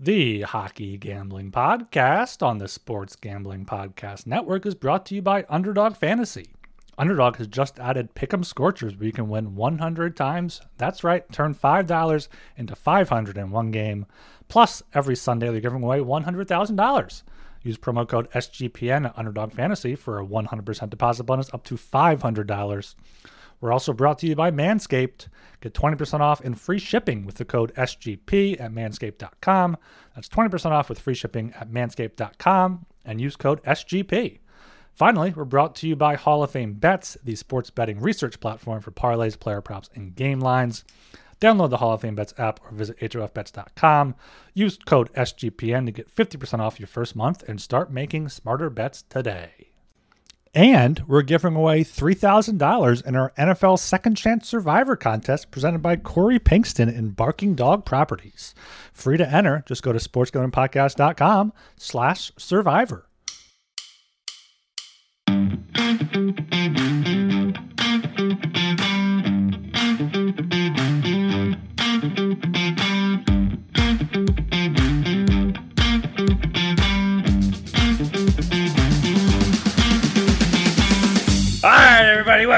The Hockey Gambling Podcast on the Sports Gambling Podcast Network is brought to you by Underdog Fantasy. Underdog has just added Pick'em Scorchers where you can win 100 times. That's right, turn $5 into 500 in one game. Plus, every Sunday they're giving away $100,000. Use promo code SGPN at Underdog Fantasy for a 100% deposit bonus up to $500. We're also brought to you by Manscaped. Get 20% off and free shipping with the code SGP at manscaped.com. That's 20% off with free shipping at manscaped.com and use code SGP. Finally, we're brought to you by Hall of Fame Bets, the sports betting research platform for parlays, player props, and game lines. Download the Hall of Fame Bets app or visit HOFBets.com. Use code SGPN to get 50% off your first month and start making smarter bets today. And we're giving away $3,000 in our NFL Second Chance Survivor contest presented by Corey Pinkston in Barking Dog Properties. Free to enter. Just go to sportsgamblingpodcast.com slash survivor.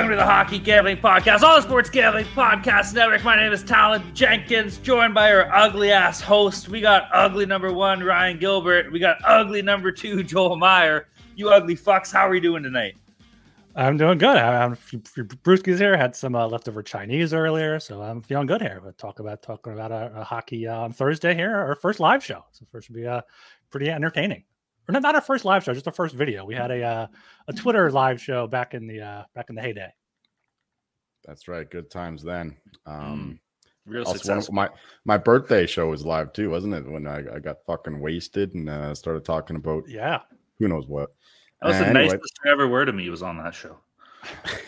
Welcome to the Hockey Gambling Podcast, all the sports gambling podcast network. My name is Talon Jenkins, joined by our ugly ass host. We got ugly number one, Ryan Gilbert. We got ugly number two, Joel Meyer. You ugly fucks, how are we doing tonight? I'm doing good. I'm Brewski's here. Had some uh, leftover Chinese earlier, so I'm feeling good here. But talk about talking about a hockey uh, on Thursday here, our first live show. So first should be uh, pretty entertaining. Or not, not our first live show, just our first video. We had a uh, a Twitter live show back in the uh, back in the heyday. That's right. Good times then. Um, Real also one of my my birthday show was live too, wasn't it? When I, I got fucking wasted and uh, started talking about Yeah, who knows what. That was the Anyway. nicest ever word to me was on that show.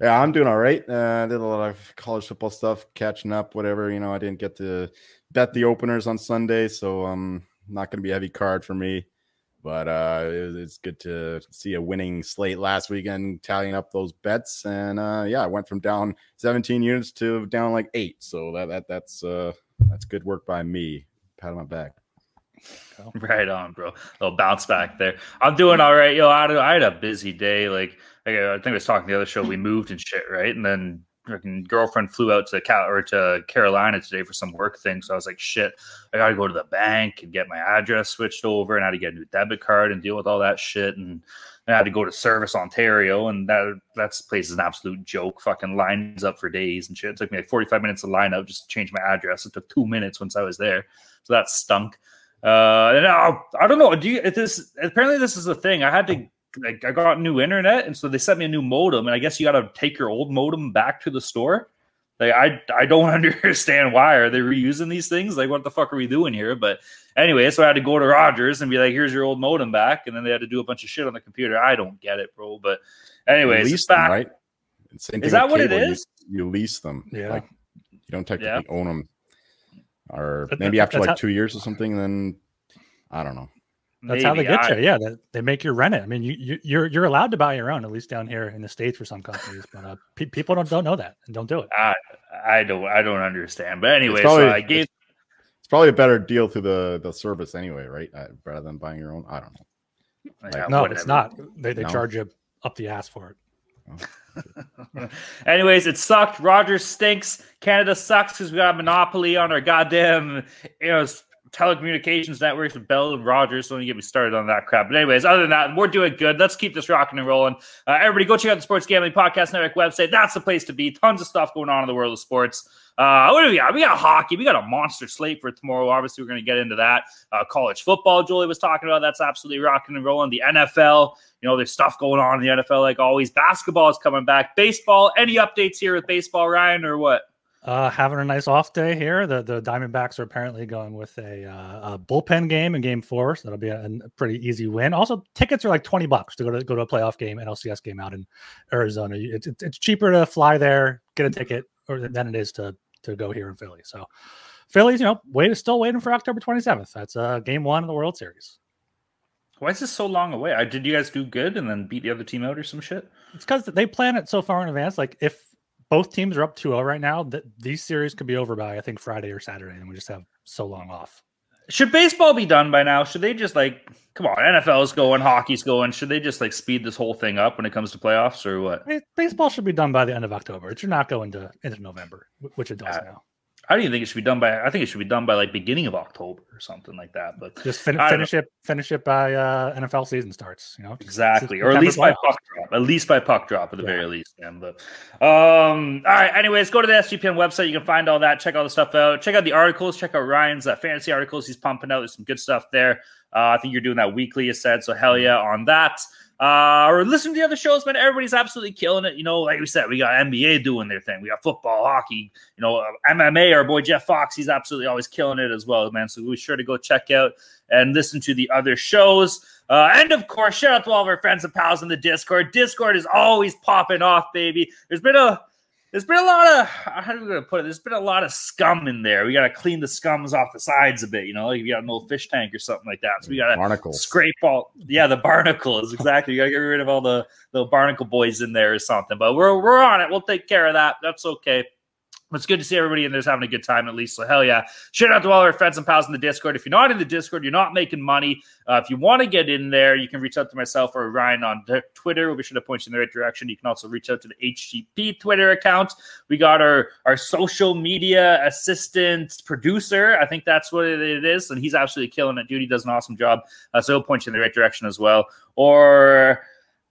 yeah, I'm doing all right. Uh, did a lot of college football stuff, catching up, whatever. You know, I didn't get to bet the openers on Sunday, so um, not going to be a heavy card for me. But uh, it it's good to see a winning slate last weekend, tallying up those bets, and uh, yeah, I went from down 17 units to down like eight. So that that that's uh, that's good work by me. Pat on my back. Right on, bro. A little bounce back there. I'm doing all right. Yo, I had had a busy day. Like, like, I think I was talking the other show. We moved and shit, right? And then girlfriend flew out to Cal or to Carolina today for some work thing. So I was like, shit, I got to go to the bank and get my address switched over, and I had to get a new debit card and deal with all that shit. And I had to go to Service Ontario, and that that's place is an absolute joke. Fucking lines up for days and shit. It took me like 45 minutes to line up just to change my address. It took two minutes once I was there, so that stunk. Uh, and I, I don't know. Do you? This apparently this is the thing. I had to like I got new internet, and so they sent me a new modem, and I guess you got to take your old modem back to the store. Like I I don't understand why are they reusing these things? Like what the fuck are we doing here? But anyway, so I had to go to Rogers and be like, "Here's your old modem back," and then they had to do a bunch of shit on the computer. I don't get it, bro. But anyways, lease it's them, back. right? And same Is that what it cable, you- You, lease them. Yeah. Like you don't technically own them, or maybe after like how- two years or something. Then I don't know. That's how they get I- you. Yeah, they, they make you rent it. I mean, you, you you're you're allowed to buy your own, at least down here in the states for some companies. But uh, pe- people don't don't know that and don't do it. I I don't I don't understand. But anyway, probably- so I gave It's probably a better deal through the the service anyway, right? Uh, rather than buying your own. I don't know. yeah, no, whatever. it's not. They they No? charge you up the ass for it. Anyways, it sucked. Rogers stinks. Canada sucks because we got a monopoly on our goddamn you know telecommunications networks with Bell and Rogers. So don't get me started on that crap. But anyways, other than that, we're doing good. Let's keep this rocking and rolling. Uh, everybody, go check out the Sports Gambling Podcast Network website. That's the place to be. Tons of stuff going on in the world of sports. Uh, what do we got? We got hockey. We got a monster slate for tomorrow. Obviously, we're going to get into that. Uh, college football, Julie was talking about. That's absolutely rocking and rolling. The NFL, you know, there's stuff going on in the NFL like always. Basketball is coming back. Baseball. Any updates here with baseball, Ryan, or what? Uh, having a nice off day here. The the Diamondbacks are apparently going with a, uh, a bullpen game in Game Four, so that'll be a, a pretty easy win. Also, tickets are like twenty bucks to go to go to a playoff game, NLCS game out in Arizona. It's, it's cheaper to fly there, get a ticket, or than it is to to go here in Philly. So, Phillies, you know, wait, is still waiting for October twenty seventh. That's uh, Game One of the World Series. Why is this so long away? I, did you guys do good and then beat the other team out or some shit? It's because they plan it so far in advance. Like if both teams are up 2-0 right now. That these series could be over by I think Friday or Saturday, and we just have so long off. Should baseball be done by now? Should they just like come on? NFL's going, hockey's going. Should they just like speed this whole thing up when it comes to playoffs or what? Baseball should be done by the end of October. It should not go into into November, which it does uh, now. I don't even think it should be done by. I think it should be done by like beginning of October or something like that. But just fin- finish know. it. Finish it by uh, NFL season starts. You know exactly, or at least by puck drop. At least by puck drop, at the yeah. very least. Man. But um, all right. Anyways, go to the SGPN website. You can find all that. Check all the stuff out. Check out the articles. Check out Ryan's uh, fantasy articles. He's pumping out. There's some good stuff there. Uh, I think you're doing that weekly. You said so. Hell yeah on that uh, or listen to the other shows, man. Everybody's absolutely killing it. You know, like we said, we got NBA doing their thing. We got football, hockey, you know, uh, MMA. Our boy Jeff Fox, he's absolutely always killing it as well, man. So be sure to go check out and listen to the other shows. Uh, and of course, shout out to all of our friends and pals in the Discord. Discord is always popping off, baby. There's been a there's been a lot of how do we gonna put it? There's been a lot of scum in there. We gotta clean the scums off the sides a bit, you know, like if you got an old fish tank or something like that. So we gotta barnacles. scrape all yeah, the barnacles, exactly. You gotta get rid of all the the barnacle boys in there or something. But we're we're on it. We'll take care of that. That's okay it's good to see everybody in there's having a good time at least. So hell yeah! Shout out to all our friends and pals in the Discord. If you're not in the Discord, you're not making money. Uh, if you want to get in there, you can reach out to myself or Ryan on Twitter. We'll be sure to point you in the right direction. You can also reach out to the HGP Twitter account. We got our our social media assistant producer. I think that's what it is, and he's absolutely killing it. Dude, he does an awesome job. Uh, so he'll point you in the right direction as well. Or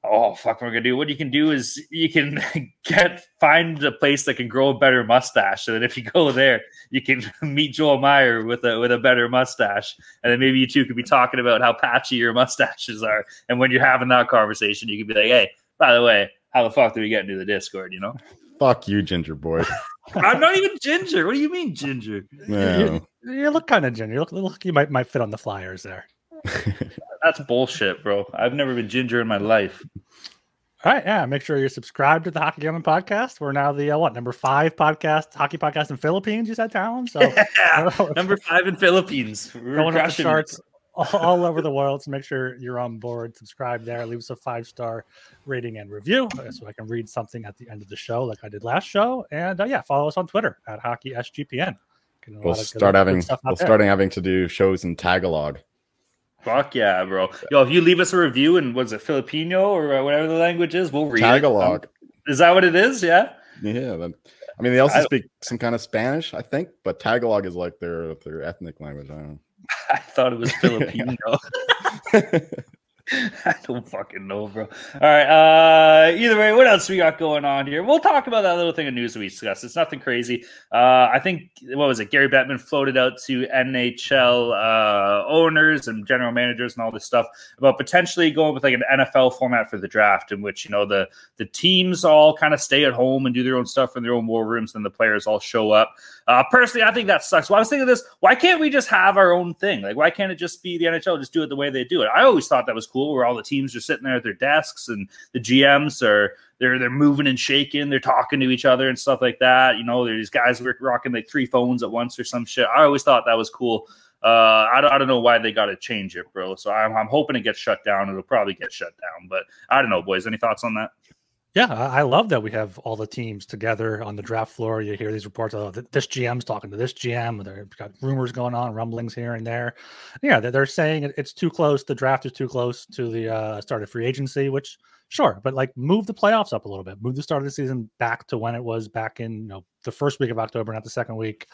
oh fuck what we're gonna do? What you can do is you can get find a place that can grow a better mustache so that if you go there you can meet joel meyer with a with a better mustache and then maybe you two could be talking about how patchy your mustaches are and when you're having that conversation you can be like hey by the way how the fuck do we get into the discord? You know? Fuck you ginger boy. I'm not even ginger. What do you mean ginger? You, you, look kind of ginger. You look, look you might might fit on the flyers there That's bullshit, bro. I've never been ginger in my life. All right, yeah. Make sure you're subscribed to the Hockey Gambling Podcast. We're now the uh, what number five podcast, hockey podcast in Philippines. You said, Talon. So yeah, number five in Philippines. We're going up the charts all over the world. So make sure you're on board. Subscribe there. Leave us a five star rating and review uh, so I can read something at the end of the show, like I did last show. And uh, yeah, follow us on Twitter at Hockey SGPN. We'll start having we'll starting having to do shows in Tagalog. Fuck yeah, bro. Yo, if you leave us a review and what's it, Filipino or whatever the language is, we'll read Tagalog. it. Is that what it is? Yeah. Yeah. I mean, they also I, speak some kind of Spanish, I think, but Tagalog is like their their ethnic language. I don't know. I thought it was Filipino. I don't fucking know, bro. All right. Uh, either way, what else we got going on here? We'll talk about that little thing of news we discussed. It's nothing crazy. Uh, I think what was it? Gary Bettman floated out to NHL uh, owners and general managers and all this stuff about potentially going with like an NFL format for the draft, in which you know the the teams all kind of stay at home and do their own stuff in their own war rooms, and the players all show up. Uh, personally, I think that sucks. Well, I was thinking this: why can't we just have our own thing? Like, why can't it just be the NHL? Just do it the way they do it. I always thought that was cool, where all the teams are sitting there at their desks and the GMs are they're they're moving and shaking, they're talking to each other and stuff like that. You know, there's these guys rocking like three phones at once or some shit. I always thought that was cool. Uh, I, don't, I don't know why they got to change it, bro. So I'm, I'm hoping it gets shut down. It'll probably get shut down, but I don't know, boys. Any thoughts on that? Yeah, I love that we have all the teams together on the draft floor. You hear these reports of this GM's talking to this GM. They've got rumors going on, rumblings here and there. Yeah, they're saying it's too close. The draft is too close to the uh, start of free agency, which sure, but like move the playoffs up a little bit. Move the start of the season back to when it was back in you know the first week of October, not the second week.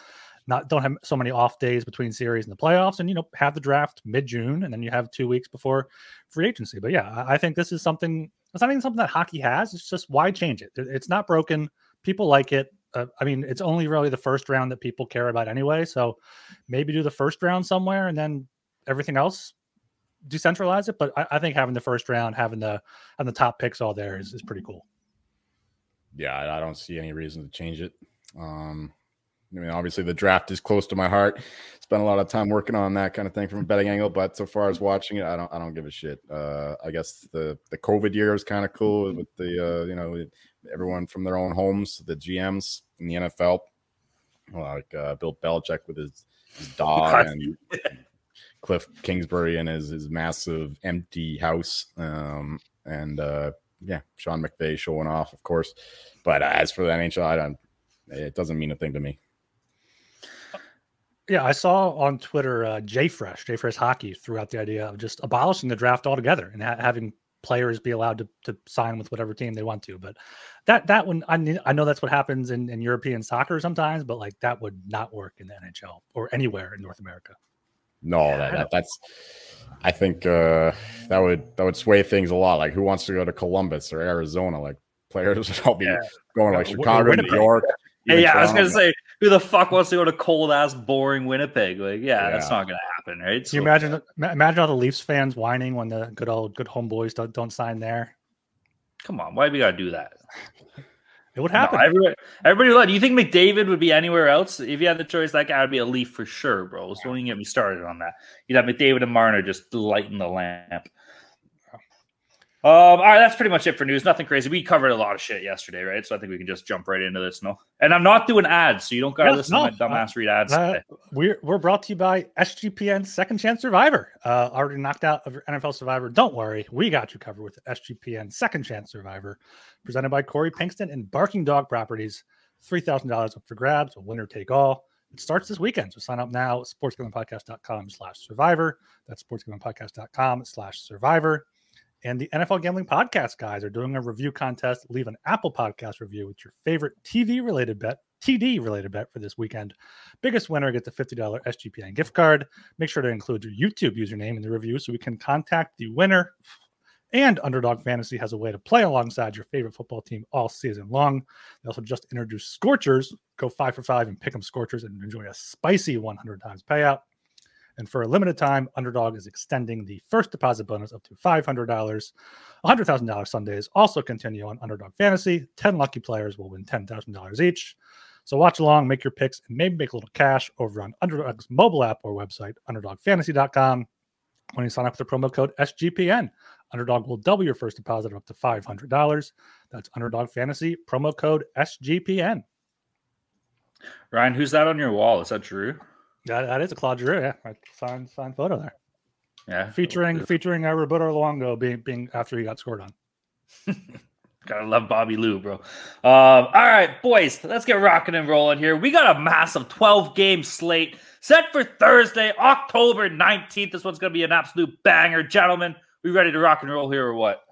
Not don't have so many off days between series and the playoffs, and you know have the draft mid June, and then you have two weeks before free agency. But yeah, I think this is something it's not even something that hockey has. It's just why change it? It's not broken. People like it. Uh, I mean, it's only really the first round that people care about anyway. So maybe do the first round somewhere and then everything else decentralize it. But I, I think having the first round, having the and the top picks all there is, is pretty cool. Yeah, I don't see any reason to change it. Um, I mean, obviously the draft is close to my heart. Spent a lot of time working on that kind of thing from a betting angle, but so far as watching it, I don't, I don't give a shit. Uh, I guess the the COVID year was kind of cool with the, uh, you know, everyone from their own homes, the GMs in the NFL, like uh, Bill Belichick with his, his dog and Cliff Kingsbury and his his massive empty house, um, and uh, yeah, Sean McVay showing off, of course. But uh, as for the NHL, I don't. It doesn't mean a thing to me. Yeah, I saw on Twitter uh, JFresh, JFresh Hockey, threw out the idea of just abolishing the draft altogether and ha- having players be allowed to, to sign with whatever team they want to. But that that one, I, I know that's what happens in, in European soccer sometimes, but like that would not work in the NHL or anywhere in North America. No, yeah, that, that, that's. I think uh, that would that would sway things a lot. Like, who wants to go to Columbus or Arizona? Like, players would all be yeah. going like Chicago, New York. Hey, yeah, I was gonna say, who the fuck wants to go to cold ass, boring Winnipeg? Like, yeah, yeah. that's not gonna happen, right? So, you imagine? Imagine all the Leafs fans whining when the good old good homeboys don't don't sign there. Come on, why do we gotta do that? It would happen. No, everybody, everybody, do you think McDavid would be anywhere else if you had the choice? That guy would be a Leaf for sure, bro. So don't even get me started on that. You'd have McDavid and Marner just lighting the lamp. Um, all right, that's pretty much it for news. Nothing crazy. We covered a lot of shit yesterday, right? So I think we can just jump right into this. No, and I'm not doing ads, so you don't gotta listen no, to my dumbass read ads. Uh, we're we're brought to you by SGPN Second Chance Survivor. Uh, already knocked out of your NFL Survivor. Don't worry, we got you covered with SGPN Second Chance Survivor, presented by Corey Pinkston and Barking Dog Properties. Three thousand dollars up for grabs, a winner take all. It starts this weekend. So sign up now, sportsgamblingpodcast.com slash survivor. That's sportsgamblingpodcast.com slash survivor. And the NFL Gambling Podcast guys are doing a review contest. Leave an Apple Podcast review with your favorite TV related bet, TD related bet for this weekend. Biggest winner gets a $50 SGPN gift card. Make sure to include your YouTube username in the review so we can contact the winner. And Underdog Fantasy has a way to play alongside your favorite football team all season long. They also just introduced Scorchers. Go five for five and Pick'em Scorchers and enjoy a spicy 100 times payout. And for a limited time, Underdog is extending the first deposit bonus up to $500. $100,000 Sundays also continue on Underdog Fantasy. 10 lucky players will win $10,000 each. So watch along, make your picks, and maybe make a little cash over on Underdog's mobile app or website, underdogfantasy.com. When you sign up with the promo code SGPN, Underdog will double your first deposit up to $500. That's Underdog Fantasy, promo code SGPN. Ryan, who's that on your wall? Is that Drew? That, that is a Claude Giroux. Yeah, fine, fine photo there. Yeah, featuring featuring uh, Roberto Luongo being being after he got scored on. Gotta love Bobby Lou, bro. Um, all right, boys, let's get rocking and rolling here. We got a massive 12 game slate set for Thursday, October 19th. This one's gonna be an absolute banger, gentlemen. We ready to rock and roll here or what?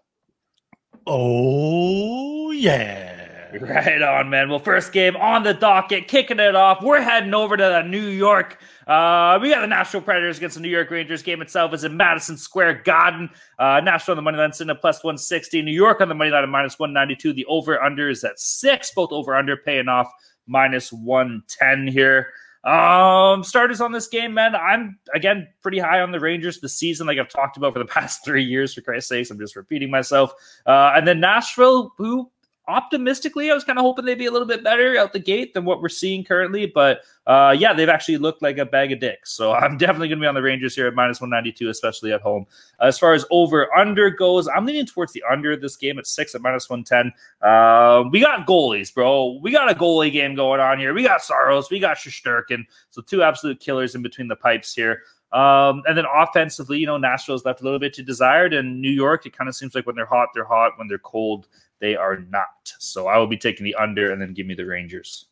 Oh yeah. Right on, man. Well, first game on the docket, kicking it off. We're heading over to the New York. Uh, we got the Nashville Predators against the New York Rangers. Game itself is in Madison Square Garden. Uh, Nashville on the money line sitting at plus 160. New York on the money line at minus 192. The over under is at six. Both over under paying off minus 110 here. Um, starters on this game, man. I'm again pretty high on the Rangers this season, like I've talked about for the past three years. For Christ's sakes, I'm just repeating myself. Uh, and then Nashville, who optimistically, I was kind of hoping they'd be a little bit better out the gate than what we're seeing currently. But uh, yeah, they've actually looked like a bag of dicks. So I'm definitely going to be on the Rangers here at minus 192, especially at home. As far as over under goes, I'm leaning towards the under this game at six at minus 110. Uh, we got goalies, bro. We got a goalie game going on here. We got Saros, we got Shesterkin. So two absolute killers in between the pipes here. Um, and then offensively, you know, Nashville's left a little bit to desired, and New York, it kind of seems like when they're hot, they're hot. When they're cold, they are not. So I will be taking the under and then give me the Rangers.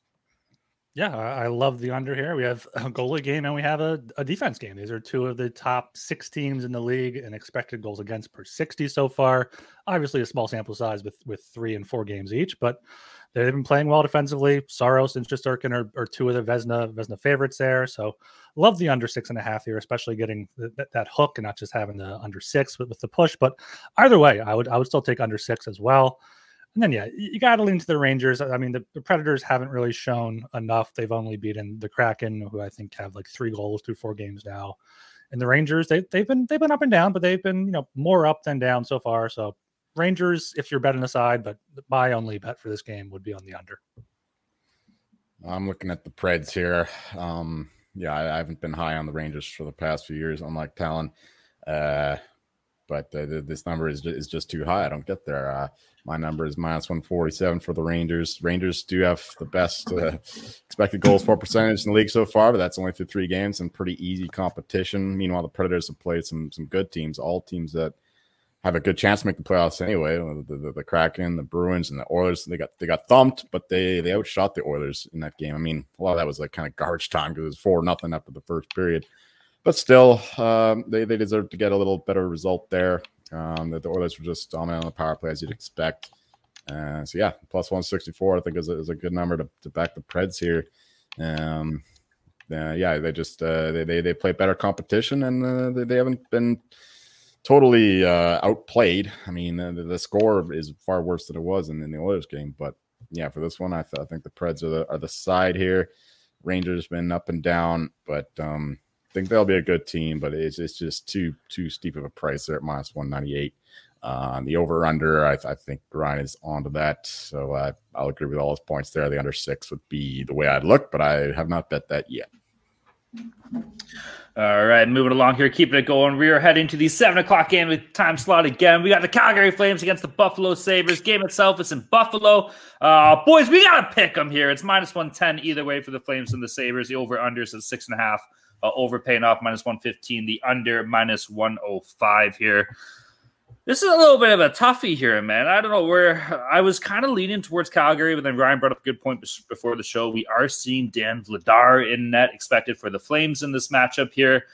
Yeah, I love the under here. We have a goalie game and we have a, a, defense game. These are two of the top six teams in the league and expected goals against per 60 so far. Obviously, a small sample size with with three and four games each, but they've been playing well defensively. Saros and Shesterkin are, are two of the Vezina Vezina favorites there. So love the under six and a half here, especially getting that, that hook and not just having the under six with, with the push. But either way, I would I would still take under six as well. And then, yeah, you got to lean to the Rangers. I mean, the, the, Predators haven't really shown enough. They've only beaten the Kraken, who I think have like three goals through four games now. And the Rangers, they, they've been they've been up and down, but they've been you know more up than down so far. So Rangers, if you're betting aside, but my only bet for this game would be on the under. I'm looking at the Preds here. Um, yeah, I, I, haven't been high on the Rangers for the past few years, unlike Talon. Uh, but uh, this number is, is just too high. I don't get there. Uh, my number is minus 147 for the Rangers. Rangers do have the best uh, expected goals for percentage in the league so far, but that's only through three games and pretty easy competition. Meanwhile, the Predators have played some some good teams, all teams that have a good chance to make the playoffs anyway. The, the, the, Kraken, the Bruins, and the Oilers they got they got thumped, but they they outshot the Oilers in that game. I mean, a lot of that was like kind of garbage time because it was four nothing after the first period. But still, um, they they deserve to get a little better result there. Um, the, the Oilers were just dominant on the power play as you'd expect. Uh, so yeah, plus one sixty four I think is a, is a good number to, to back the Preds here. Um, uh, yeah, they just uh, they, they they play better competition and uh, they, they haven't been totally uh, outplayed. I mean, the, the, score is far worse than it was in, in the Oilers game. But yeah, for this one, I, th- I think the Preds are the, are the side here. Rangers been up and down, but um, think they'll be a good team. But it's, it's just too too steep of a price there at minus one ninety eight. Uh, the over under, I, I, think Ryan is onto that. So I, I'll agree with all his points there. The under six would be the way I'd look, but I have not bet that yet. All right, moving along here, keeping it going. We are heading to the seven o'clock game with time slot again. We got the Calgary Flames against the Buffalo Sabres. Game itself is in Buffalo. Uh, boys, we got to pick them here. It's minus 110 either way for the Flames and the Sabres. The over under is six and a half. Uh, over paying off minus 115. The under minus 105 here. This is a little bit of a toughie here, man. I don't know where I was kind of leaning towards Calgary, but then Ryan brought up a good point before the show. We are seeing Dan Vladar in net expected for the Flames in this matchup here.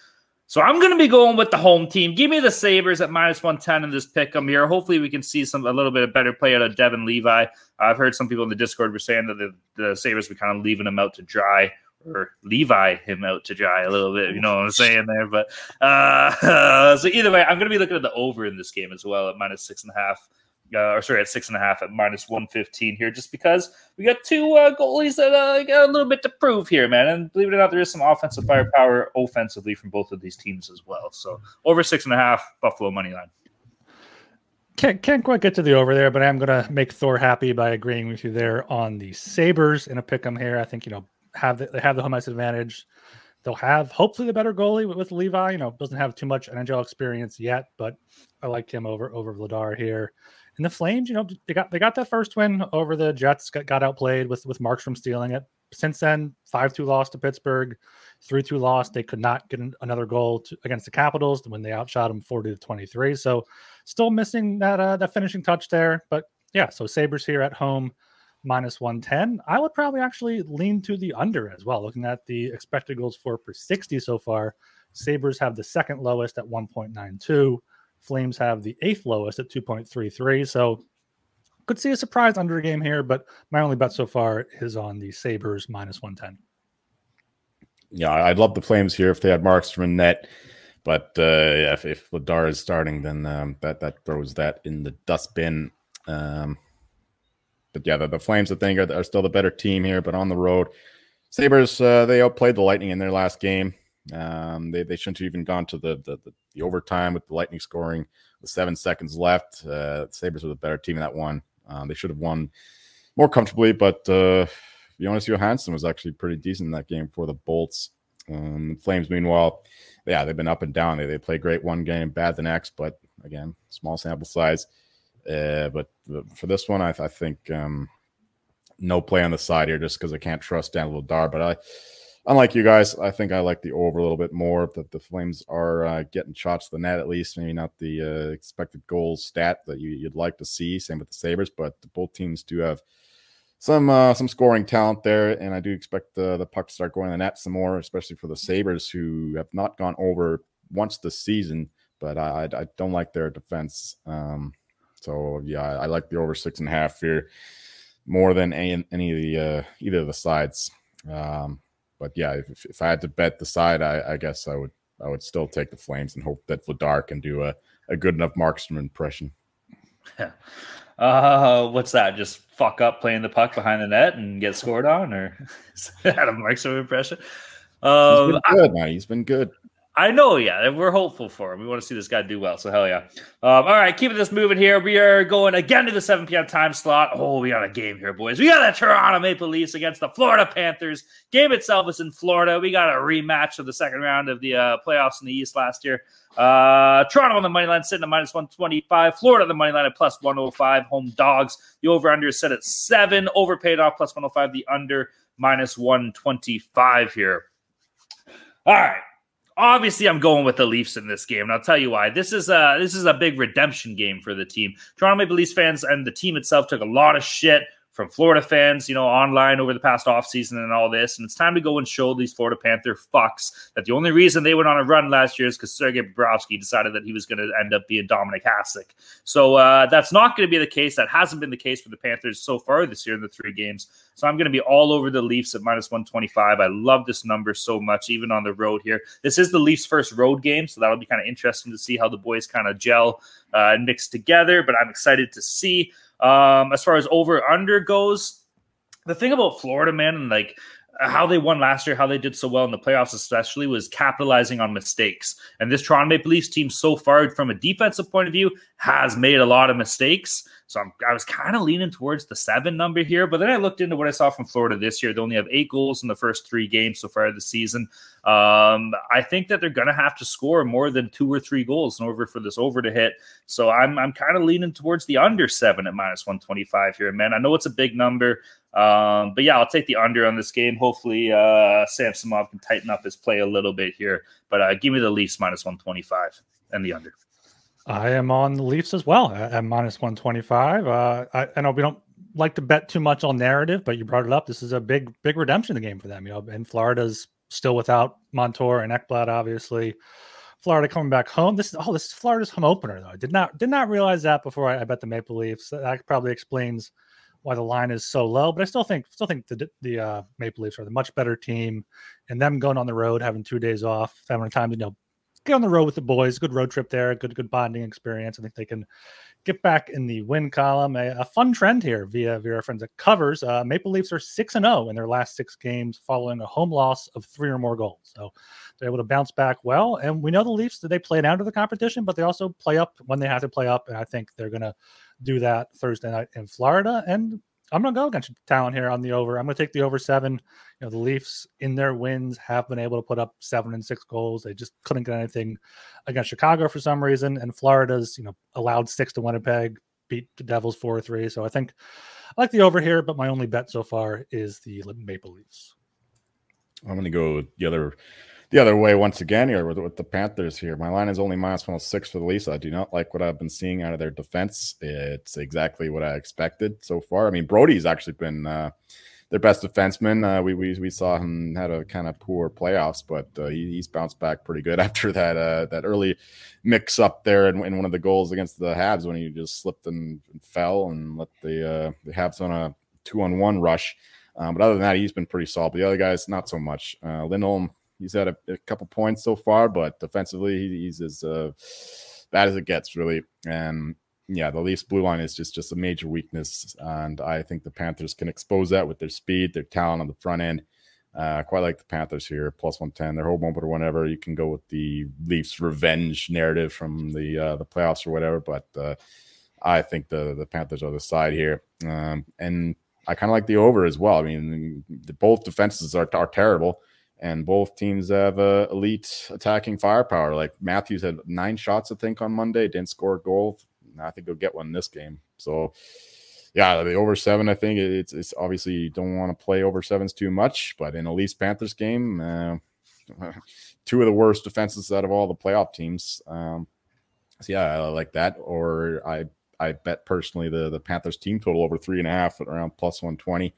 So I'm going to be going with the home team. Give me the Sabres at minus 110 in this pick 'em here. Hopefully we can see some a little bit of better play out of Devon Levi. I've heard some people in the Discord were saying that the, the Sabres were kind of leaving him out to dry or Levi him out to dry a little bit. You know what I'm saying there? But uh, so either way, I'm going to be looking at the over in this game as well at minus six and a half. Uh, or sorry, at six and a half at minus one fifteen here, just because we got two uh, goalies that uh, got a little bit to prove here, man. And believe it or not, there is some offensive firepower offensively from both of these teams as well. So over six and a half, Buffalo money line. Can't can't quite get to the over there, but I'm gonna make Thor happy by agreeing with you there on the Sabres in a pick 'em here. I think you know have the, they have the home ice advantage. They'll have hopefully the better goalie with, with, Levi. You know, doesn't have too much NHL experience yet, but I like him over over Vladar here. And the Flames, you know, they got they got that first win over the Jets. Got, got outplayed with with Markstrom stealing it. Since then, five two loss to Pittsburgh, three two loss. They could not get another goal to, against the Capitals when they outshot them forty to twenty three. So still missing that uh, that finishing touch there. But yeah, so Sabres here at home minus 110. I would probably actually lean to the under as well. Looking at the expected goals for per 60 so far, Sabres have the second lowest at 1.92. Flames have the eighth lowest at 2.33. So could see a surprise under game here, but my only bet so far is on the Sabres minus 110. Yeah, I'd love the Flames here if they had Markstrom net. But uh, yeah, if, if Vladar is starting, then um, that that throws that in the dustbin. Um, but yeah, the, the Flames, I think, are, are, still the better team here, but on the road. Sabres, uh, they outplayed the Lightning in their last game. Um, they, they shouldn't have even gone to the, the, the, the overtime with the Lightning scoring with seven seconds left. Uh, Sabres were the better team in that one. Um, they should have won more comfortably, but uh, Jonas Johansson was actually pretty decent in that game for the Bolts. Um, Flames, meanwhile, yeah, they've been up and down. They, they play great one game, bad the next, but again, small sample size. Uh, but for this one, I, I think um, no play on the side here just because I can't trust Dan Vladar. But I, unlike you guys, I think I like the over a little bit more. That the Flames are uh, getting shots to the net at least, maybe not the uh, expected goals stat that you, would like to see. Same with the Sabres, but both teams do have some uh, some scoring talent there, and I do expect the the puck to start going in the net some more, especially for the Sabres who have not gone over once this season. But I, I don't like their defense. Um, so yeah, I, I like the over six and a half here more than any, any of the uh, either of the sides. Um, but yeah, if, if I had to bet the side, I, I, guess I would I would still take the Flames and hope that Vladar can do a, a good enough Markstrom impression. Yeah. Uh, what's that? Just fuck up playing the puck behind the net and get scored on, or is that a Markstrom impression? Um, He's been good, man. He's been good. I know, yeah. We're hopeful for him. We want to see this guy do well. So hell yeah. Um, all right, keeping this moving here. We are going again to the 7 p.m. time slot. Oh, we got a game here, boys. We got the Toronto Maple Leafs against the Florida Panthers. Game itself is in Florida. We got a rematch of the second round of the uh, playoffs in the East last year. Uh, Toronto on the money line sitting at minus 125. Florida on the money line at plus 105. Home dogs. The over under is set at seven. Overpaid off plus 105. The under minus 125 here. All right Obviously, I'm going with the Leafs in this game, and I'll tell you why. This is a this is a big redemption game for the team. Toronto Maple Leafs fans and the team itself took a lot of shit from Florida fans, you know, online over the past offseason and all this. And it's time to go and show these Florida Panther fucks that the only reason they went on a run last year is because Sergei Bobrovsky decided that he was going to end up being Dominik Hasek. So uh, that's not going to be the case. That hasn't been the case for the Panthers so far this year in the three games. So I'm going to be all over the Leafs at minus 125. I love this number so much, even on the road here. This is the Leafs' first road game, so that'll be kind of interesting to see how the boys kind of gel uh, and mix together. But I'm excited to see. Um, as far as over under goes, the thing about Florida, man, and like how they won last year, how they did so well in the playoffs, especially, was capitalizing on mistakes. And this Toronto Maple Leafs team, so far, from a defensive point of view, has made a lot of mistakes. So I'm, i was kind of leaning towards the seven number here. But then I looked into what I saw from Florida this year. They only have eight goals in the first three games so far this season. Um, I think that they're going to have to score more than two or three goals in order for this over to hit. So I'm, I'm kind of leaning towards the under seven at minus 125 here, man. I know it's a big number. Um, but yeah, I'll take the under on this game. Hopefully, uh, Samsonov can tighten up his play a little bit here. But uh, give me the Leafs minus 125 and the under. I am on the Leafs as well at, minus 125. Uh, I, I, know we don't like to bet too much on narrative, but you brought it up. This is a big, big redemption game for them. You know, and Florida's still without Montour and Ekblad, obviously. Florida coming back home. This is oh, this is Florida's home opener though. I did not did not realize that before I, I bet the Maple Leafs. That probably explains why the line is so low. But I still think still think the the uh, Maple Leafs are the much better team, and them going on the road, having two days off, having time to you know get on the road with the boys. Good road trip there. Good good bonding experience. I think they can get back in the win column. A, a fun trend here via via our friends that covers. Uh, Maple Leafs are six and zero oh in their last six games, following a home loss of three or more goals. So they're able to bounce back well. And we know the Leafs that they play down to the competition, but they also play up when they have to play up. And I think they're going to do that Thursday night in Florida. And I'm going to go against Talon here on the over. I'm going to take the over seven. You know, the Leafs in their wins have been able to put up seven and six goals. They just couldn't get anything against Chicago for some reason. And Florida's, you know, allowed six to Winnipeg, beat the Devils 4 or 3. So I think I like the over here, but my only bet so far is the Maple Leafs. I'm going to go the other the other way once again here with, with the Panthers here. My line is only minus 106 for the Leafs. I do not like what I've been seeing out of their defense. It's exactly what I expected so far. I mean, Brodie's actually been uh, their best defenseman. Uh, we, we we saw him had a kind of poor playoffs, but uh, he, he's bounced back pretty good after that uh, that early mix up there in, in, one of the goals against the Habs when he just slipped and, fell and let the uh, the Habs on a two on one rush. Um, but other than that, he's been pretty solid. But the other guys, not so much. Uh, Lindholm He's had a, a couple points so far, but defensively, he, he's as uh, bad as it gets, really. And yeah, the Leafs blue line is just just a major weakness, and I think the Panthers can expose that with their speed, their talent on the front end. Uh, quite like the Panthers here, plus one ten. Their home opener, whatever. you can go with the Leafs revenge narrative from the uh, the playoffs or whatever. But uh, I think the the Panthers are the side here, um, and I kind of like the over as well. I mean, the, both defenses are, are terrible and both teams have uh, elite attacking firepower. Like Matthews had nine shots, I think, on Monday, didn't score a goal. I think he'll get one this game. So, yeah, the over seven, I think it's, it's obviously you don't want to play over sevens too much, but in a Leafs Panthers game, uh, two of the worst defenses out of all the playoff teams. Um, so yeah, I like that. Or I I bet personally the the Panthers team total over three and a half at around plus one twenty.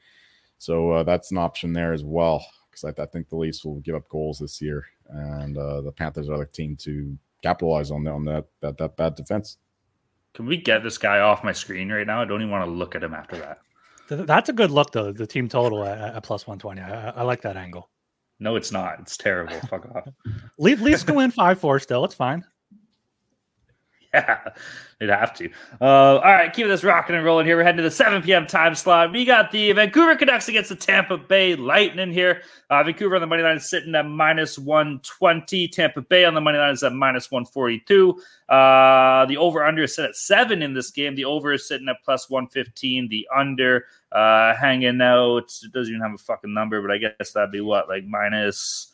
So uh, that's an option there as well because I, I, think the Leafs will give up goals this year, and uh, the Panthers are the team to capitalize on that on that that, that bad defense. Can we get this guy off my screen right now? I don't even want to look at him after that. That's a good look, though. The team total at, at plus one twenty. I, I, like that angle. No, it's not. It's terrible. Fuck off. Leafs go in five four still. It's fine. Yeah, they'd have to. Uh, all right, keep this rocking and rolling here. We're heading to the 7 p.m. time slot. We got the Vancouver Canucks against the Tampa Bay Lightning here. Uh, Vancouver on the money line is sitting at minus 120. Tampa Bay on the money line is at minus 142. Uh, the over under is set at seven in this game. The over is sitting at plus 115. The under uh, hanging out. It doesn't even have a fucking number, but I guess that'd be what, like minus.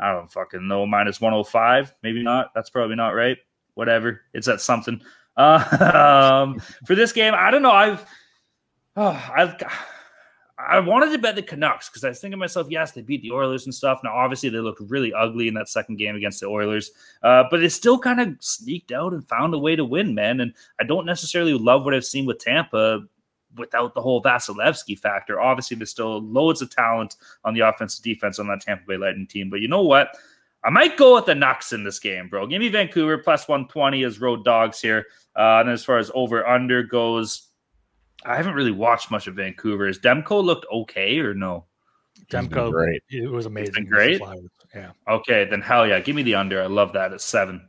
I don't fucking know, minus 105. Maybe not. That's probably not right whatever. It's at something. Uh, um, for this game, I don't know. I've, oh, I've, I wanted to bet the Canucks because I was thinking to myself, yes, they beat the Oilers and stuff. Now, obviously, they looked really ugly in that second game against the Oilers, uh, but they still kind of sneaked out and found a way to win, man. And I don't necessarily love what I've seen with Tampa without the whole Vasilevskiy factor. Obviously, there's still loads of talent on the offensive defense on that Tampa Bay Lightning team. But you know what? I might go with the Nucks in this game, bro. Give me Vancouver plus 120 as road dogs here. Uh, and as far as over under goes, I haven't really watched much of Vancouver. Is Demko looked okay or no? Demko, great. It was amazing. great. Yeah. Okay, then hell yeah, give me the under. I love that at seven.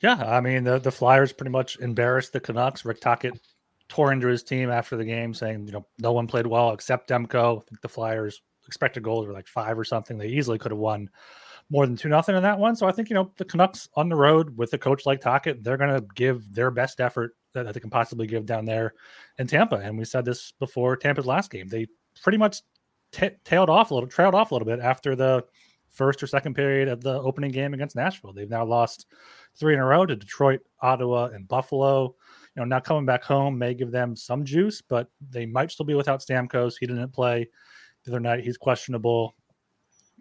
Yeah, I mean the the Flyers pretty much embarrassed the Canucks. Rick Tocchet tore into his team after the game, saying you know no one played well except Demko. I think the Flyers expected goals were like five or something. They easily could have won more than two nothing in that one. So I think you know the Canucks on the road with a coach like Tocchet, they're going to give their best effort that they can possibly give down there in Tampa. And we said this before Tampa's last game. They pretty much t- tailed off a little, trailed off a little bit after the first or second period of the opening game against Nashville. They've now lost three in a row to Detroit, Ottawa, and Buffalo. You know, now coming back home may give them some juice, but they might still be without Stamkos. He didn't play the other night. He's questionable.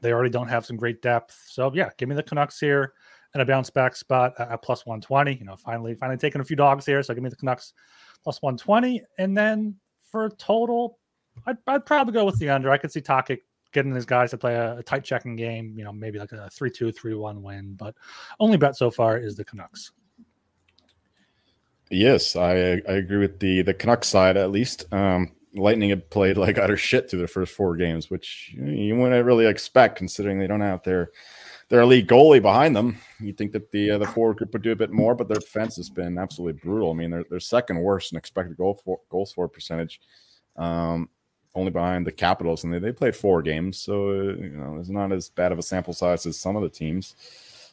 They already don't have some great depth. So yeah, give me the Canucks here and a bounce back spot at, plus 120. You know, finally, finally taking a few dogs here. So give me the Canucks plus 120. And then for total, I'd, I'd probably go with the under. I could see Tocchet getting his guys to play a, a tight checking game, you know, maybe like a 3 2, 3 1 win. But only bet so far is the Canucks. Yes, I I agree with the the Canucks side at least. Um, Lightning had played like utter shit through the first four games, which you wouldn't really expect considering they don't have their their elite goalie behind them. You'd think that the uh, the forward group would do a bit more, but their defense has been absolutely brutal. I mean, they're, they're second worst in expected goal for, goals for percentage, um, only behind the Capitals, and they, they played four games, so uh, you know it's not as bad of a sample size as some of the teams.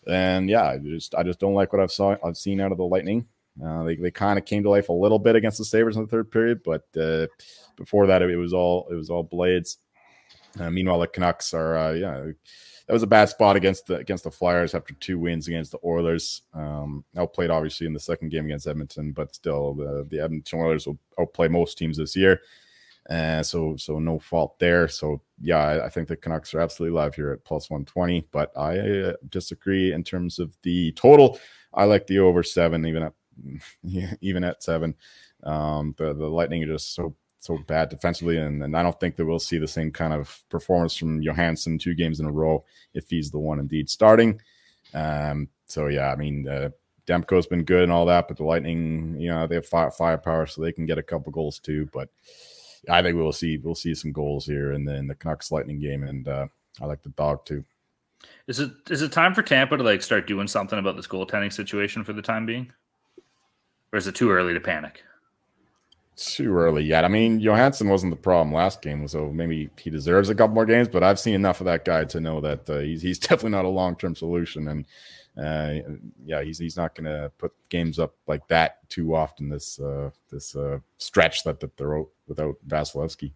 And yeah, I just I just don't like what I've saw I've seen out of the Lightning. Uh, they they kind of came to life a little bit against the Sabres in the third period, but uh, before that it, it, was all it was all blades. Uh, meanwhile, the Canucks are uh, yeah that was a bad spot against the against the Flyers after two wins against the Oilers. Um, outplayed obviously in the second game against Edmonton, but still the, the Edmonton Oilers will outplay most teams this year. Uh, so so no fault there. So yeah, I, I, think the Canucks are absolutely live here at plus 120, but I uh, disagree in terms of the total. I like the over seven, even at even at seven. Um, the the Lightning are just so so bad defensively, and, and I don't think that we'll see the same kind of performance from Johansson two games in a row if he's the one indeed starting. Um, so yeah, I mean, uh, Demko's been good and all that, but the Lightning, you know, they have fire, firepower, so they can get a couple goals too. But I think we'll see we'll see some goals here in the, in the Canucks Lightning game, and uh, I like the dog too. Is it is it time for Tampa to like start doing something about this goaltending situation for the time being, or is it too early to panic? too early yet. I mean, Johansson wasn't the problem last game, so maybe he deserves a couple more games. But I've seen enough of that guy to know that uh, he's he's definitely not a long term solution. And uh, yeah, he's he's not going to put games up like that too often. This uh, this uh, stretch that that they're out without Vasilevskiy.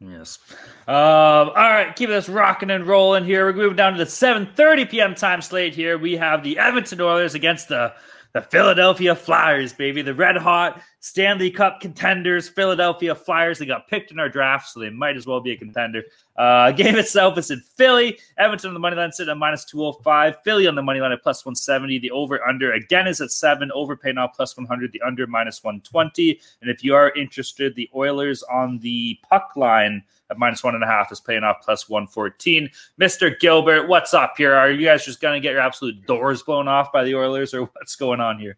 Yes. Um, all right, keep us rocking and rolling here. We're moving down to the 7:30 p.m. time slate here. We have the Edmonton Oilers against the the Philadelphia Flyers, baby, the red hot Stanley Cup contenders, Philadelphia Flyers. They got picked in our draft, so they might as well be a contender. Uh, game itself is in Philly. Edmonton on the money line sitting at minus 205. Philly on the money line at plus 170. The over under again is at seven. Over Overpay now plus 100. The under minus 120. And if you are interested, the Oilers on the puck line at minus one and a half is paying off plus 114. Mr. Gilbert, what's up here? Are you guys just going to get your absolute doors blown off by the Oilers or what's going on here?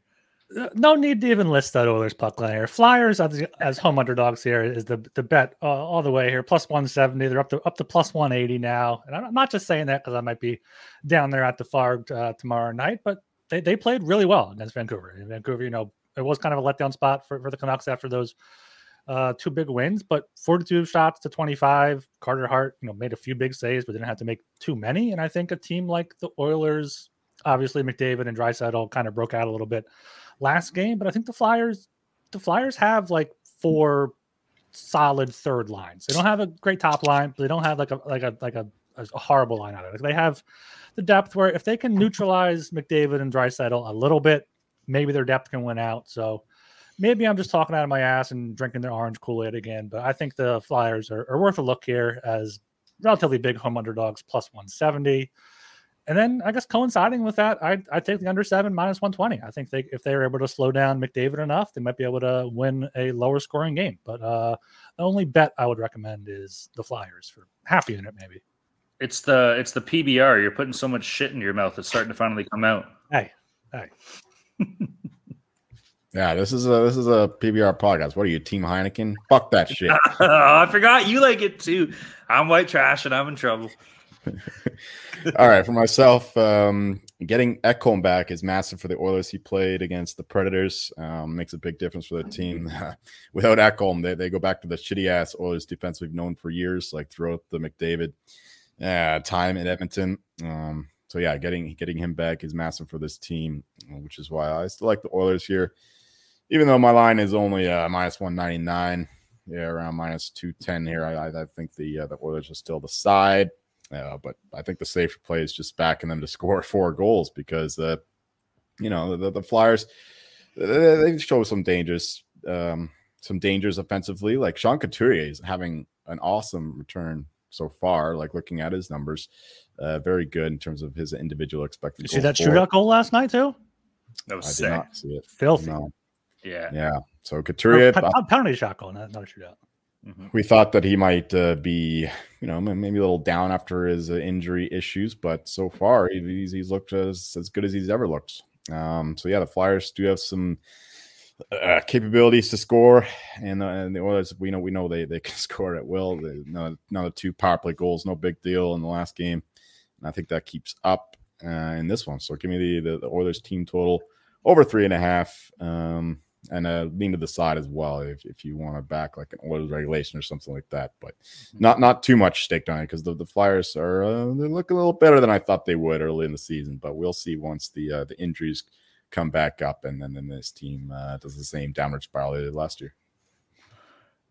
No need to even list that Oilers puck line here. Flyers as, as home underdogs here is the the bet uh, all the way here. Plus one seventy. They're up to up to plus one eighty now. And I'm not just saying that because I might be down there at the Farg uh, tomorrow night, but they, they played really well against Vancouver. And Vancouver, you know, it was kind of a letdown spot for, for the Canucks after those uh, two big wins, but 42 shots to 25. Carter Hart, you know, made a few big saves, but didn't have to make too many. And I think a team like the Oilers, obviously McDavid and Draisaitl kind of broke out a little bit last game, but I think the Flyers, the Flyers have like four solid third lines. They don't have a great top line, but they don't have like a like a like a, a horrible line out of it. They have the depth where if they can neutralize McDavid and Draisaitl a little bit, maybe their depth can win out. So maybe I'm just talking out of my ass and drinking their orange Kool Aid again, but I think the Flyers are, are worth a look here as relatively big home underdogs plus 170. And then I guess coinciding with that, I I take the under seven minus 120. I think they if they're able to slow down McDavid enough, they might be able to win a lower scoring game. But uh, the only bet I would recommend is the Flyers for half unit maybe. It's the it's the PBR. You're putting so much shit in your mouth. It's starting to finally come out. Hey, hey. yeah, this is a this is a PBR podcast. What are you, Team Heineken? Fuck that shit. I forgot you like it too. I'm white trash and I'm in trouble. All right, for myself, um, getting Ekholm back is massive for the Oilers. He played against the Predators, um, makes a big difference for the team. Without Ekholm, they, they go back to the shitty ass Oilers defense we've known for years, like throughout the McDavid uh, time in Edmonton. Um, so yeah, getting getting him back is massive for this team, which is why I still like the Oilers here, even though my line is only uh, minus one ninety nine. Yeah, around minus two ten here. I, I think the uh, the Oilers are still the side. Uh, but I think the safer play is just backing them to score four goals because uh, you know the, the Flyers they show some dangers, um, some dangers offensively. Like Sean Couturier is having an awesome return so far. Like looking at his numbers, uh, very good in terms of his individual expected. You see that shootout goal last night too? That was I sick. did not see it. Filthy. No. Yeah. Yeah. So Couturier, penalty shot goal, not, not a shootout. Mm-hmm. We thought that he might uh, be, you know, maybe a little down after his uh, injury issues, but so far he's, he's looked as, as good as he's ever looked. Um, so yeah, the Flyers do have some uh, capabilities to score, and, uh, and the Oilers, we know we know they they can score at will. They, none of two power play goals, no big deal in the last game, and I think that keeps up uh, in this one. So give me the, the, the Oilers team total over three and a half. Um, and uh, lean to the side as well if, if you want to back like an Oilers regulation or something like that. But mm-hmm. not not too much staked on it because the, the Flyers are uh, they look a little better than I thought they would early in the season. But we'll see once the uh, the injuries come back up and then, then this team uh, does the same downward spiral they did last year.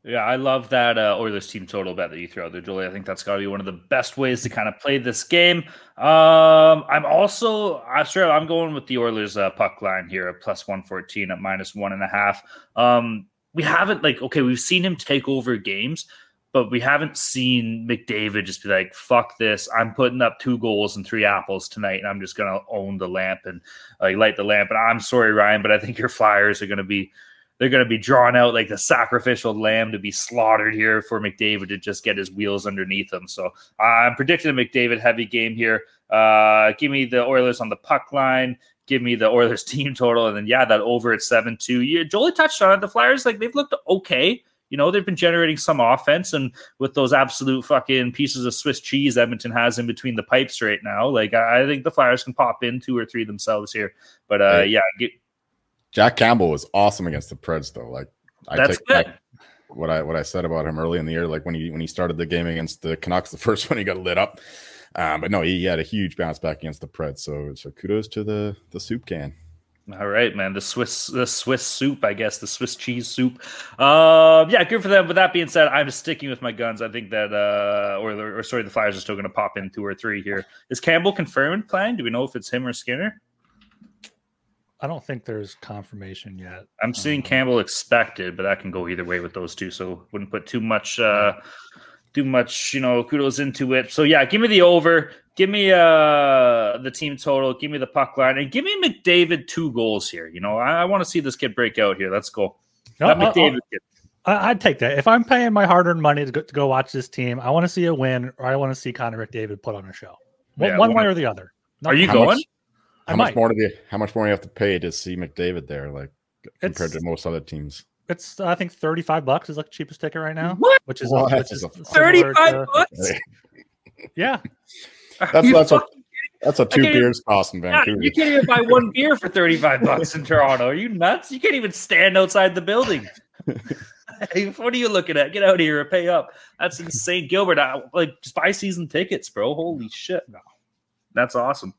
Yeah, I love that uh, Oilers team total bet that you throw out there, Jolie. I think that's got to be one of the best ways to kind of play this game. Um, I'm also, I sure I'm going with the Oilers uh, puck line here at plus 114 at minus one and a half. Um, we haven't like okay, we've seen him take over games, but we haven't seen McDavid just be like, "Fuck this! I'm putting up two goals and three apples tonight, and I'm just gonna own the lamp and uh, light the lamp." And I'm sorry, Ryan, but I think your Flyers are gonna be they're going to be drawn out like the sacrificial lamb to be slaughtered here for McDavid to just get his wheels underneath him. So I'm predicting a McDavid heavy game here. Uh, give me the Oilers on the puck line. Give me the Oilers team total, and then yeah, that over at seven two. Yeah, Jolie touched on it. The Flyers like they've looked okay. You know, they've been generating some offense, and with those absolute fucking pieces of Swiss cheese Edmonton has in between the pipes right now, like I, I think the Flyers can pop in two or three themselves here. But uh, yeah, get, Jack Campbell was awesome against the Preds, though. Like I That's take back what I what I said about him early in the year, like when he when he started the game against the Canucks, the first one he got lit up. Um, but no, he had a huge bounce back against the Preds. So so kudos to the the soup can. All right, man. The Swiss, the Swiss soup, I guess, the Swiss cheese soup. Um, yeah, good for them. With that being said, I'm sticking with my guns. I think that, uh, or, or sorry, the Flyers are still going to pop in two or three here. Is Campbell confirmed playing? Do we know if it's him or Skinner? I don't think there's confirmation yet. I'm seeing um, Campbell expected, but that can go either way with those two. So wouldn't put too much, uh, too much, you know, kudos into it. So yeah, give me the over, give me uh the team total, give me the puck line, and give me McDavid two goals here. You know, I, I want to see this kid break out here. Let's go. No, McDavid kid. I'd take that. If I'm paying my hard-earned money to go, to go watch this team, I want to see a win, or I want to see Connor McDavid put on a show. One, yeah, one way or the other. Are you going? Much, how much more do you? How much more do you have to pay to see McDavid there? Like compared it's, to most other teams. It's I think thirty five bucks is like the cheapest ticket right now. What? Which is what? which is thirty five bucks. Yeah, that's that's what that's what two beers cost in Vancouver. you can't even buy one beer for thirty five bucks in Toronto. Are you nuts? You can't even stand outside the building. what are you looking at? Get out of here and pay up. That's insane, Gilbert. I, like just buy season tickets, bro. Holy shit! No, that's awesome.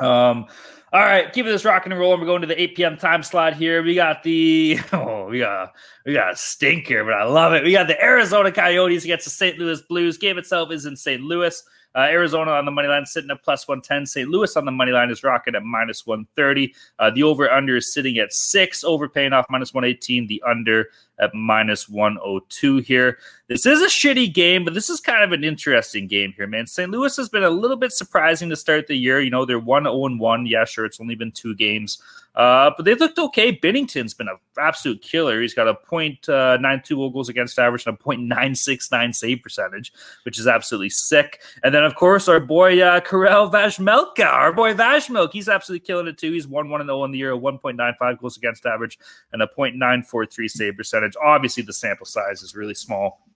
Um, all right, keeping this rocking and rolling. We're going to the 8 p.m. time slot here. We got the oh, we got we got a stinker, but I love it. We got the Arizona Coyotes against the St. Louis Blues. Game itself is in St. Louis. Uh, Arizona on the money line sitting at plus 110. St. Louis on the money line is rocking at minus 130. Uh, the over under is sitting at six, overpaying off minus 118. The under at minus 102 here. This is a shitty game, but this is kind of an interesting game here, man. St. Louis has been a little bit surprising to start the year. You know, they're 1 0 1. Yeah, sure, it's only been two games. Uh, but they've looked okay. Binnington's been an absolute killer. He's got a uh, goals against average and a point nine six nine save percentage, which is absolutely sick. And then, of course, our boy uh, Karel Vejmelka, our boy Vashmilk, he's absolutely killing it too. He's one one and zero in the year, one point nine five goals against average, and a point nine four three save percentage. Obviously, the sample size is really small.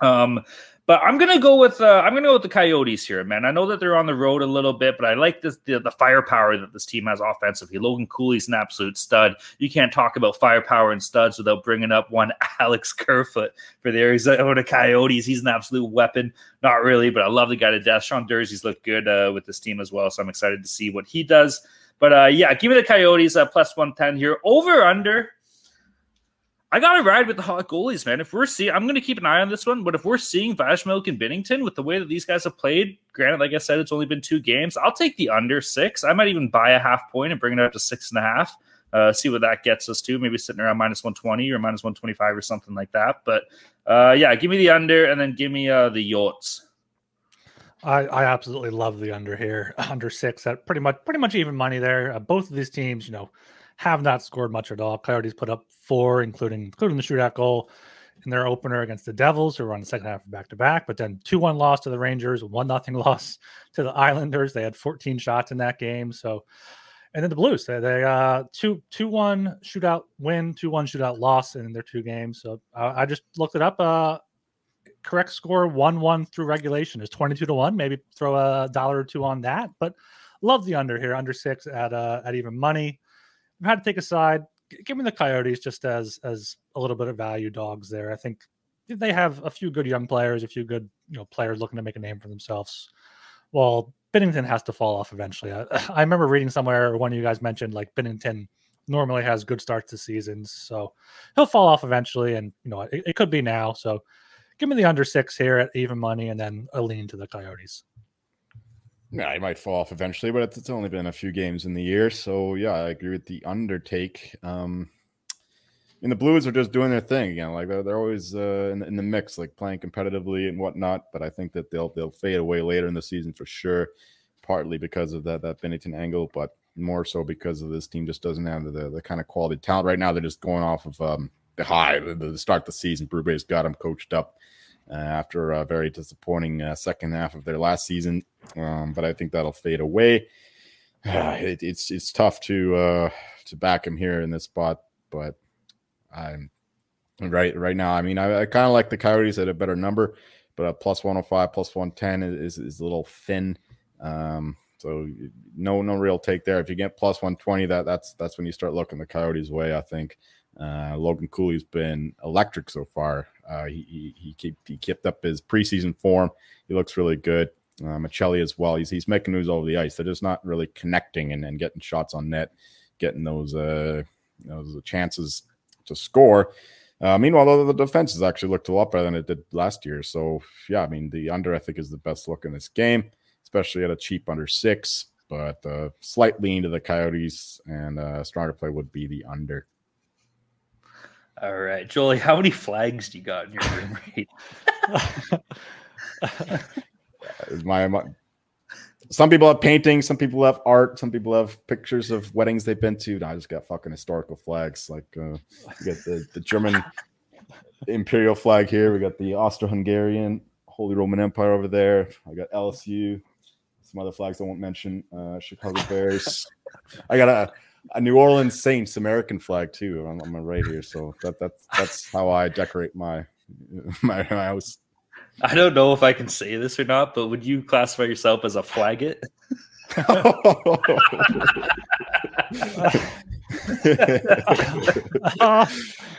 Um, but I'm gonna go with uh, I'm gonna go with the Coyotes here, man. I know that they're on the road a little bit, but I like this, the the firepower that this team has offensively. Logan Cooley's an absolute stud. You can't talk about firepower and studs without bringing up one Alex Kerfoot for the Arizona Coyotes. He's an absolute weapon. Not really, but I love the guy to death. Sean Durzi's looked good uh, with this team as well, so I'm excited to see what he does. But uh, yeah, give me the Coyotes uh, plus 110 here. Over under I got to ride with the hot goalies, man. If we're seeing, I'm going to keep an eye on this one. But if we're seeing Vashmilk and Binnington with the way that these guys have played, granted, like I said, it's only been two games. I'll take the under six. I might even buy a half point and bring it up to six and a half. Uh, see what that gets us to. Maybe sitting around minus 120 or minus 125 or something like that. But uh, yeah, give me the under and then give me uh, the yachts. I, I absolutely love the under here, under six at pretty much pretty much even money there. Uh, both of these teams, you know, have not scored much at all. Coyotes put up four, including including the shootout goal in their opener against the Devils, who were on the second half back to back, but then 2 1 loss to the Rangers, 1 nothing loss to the Islanders. They had 14 shots in that game. So, and then the Blues, they, they uh, 2 2 1 shootout win, 2 1 shootout loss in their two games. So uh, I just looked it up. Uh, correct score 1 1 through regulation is 22 to 1. Maybe throw a dollar or two on that, but love the under here, under six at, uh, at even money. Had to take a side give me the Coyotes just as as a little bit of value dogs there. I think they have a few good young players, a few good you know players looking to make a name for themselves. Well, Binnington has to fall off eventually. I, I remember reading somewhere one of you guys mentioned like Binnington normally has good starts to seasons, so he'll fall off eventually, and you know it, it could be now. So give me the under six here at even money, and then a lean to the Coyotes. Yeah, he might fall off eventually, but it's only been a few games in the year. So yeah, I agree with the undertake. Um, and the Blues are just doing their thing again. Like they're, they're always uh, in, the, in the mix, like playing competitively and whatnot. But I think that they'll they'll fade away later in the season for sure. Partly because of that that Binnington angle, but more so because of this team just doesn't have the, the kind of quality talent right now. They're just going off of um, the high, the, the start of the season. Berube's got them coached up uh, after a very disappointing uh, second half of their last season. Um, but I think that'll fade away. It, it's it's tough to uh, to back him here in this spot, but I'm right right now. I mean, I, I kind of like the Coyotes at a better number, but a plus 105, plus 110 is, is a little thin. Um, so no no real take there. If you get plus 120, that that's that's when you start looking the Coyotes way. I think. Uh, Logan Cooley's been electric so far. Uh, he, he, keep, he kept up his preseason form. He looks really good. Uh, Maccelli as well. He's, he's making moves over the ice. They're just not really connecting and, and getting shots on net, getting those uh, those chances to score. Uh, meanwhile, the defense has actually looked a lot better than it did last year. So, yeah, I mean, the under I think is the best look in this game, especially at a cheap under six. But uh, slight lean to the Coyotes and uh, stronger play would be the under. All right, Jolie, how many flags do you got in your room? my, my some people have paintings, some people have art, some people have pictures of weddings they've been to. No, I just got fucking historical flags. Like uh, we got the, the German imperial flag here. We got the Austro-Hungarian Holy Roman Empire over there. I got LSU. Some other flags I won't mention. Uh, Chicago Bears. I got a a New Orleans Saints American flag too on, on my right here. So that that's that's how I decorate my my, my house. I don't know if I can say this or not, but would you classify yourself as a flagget?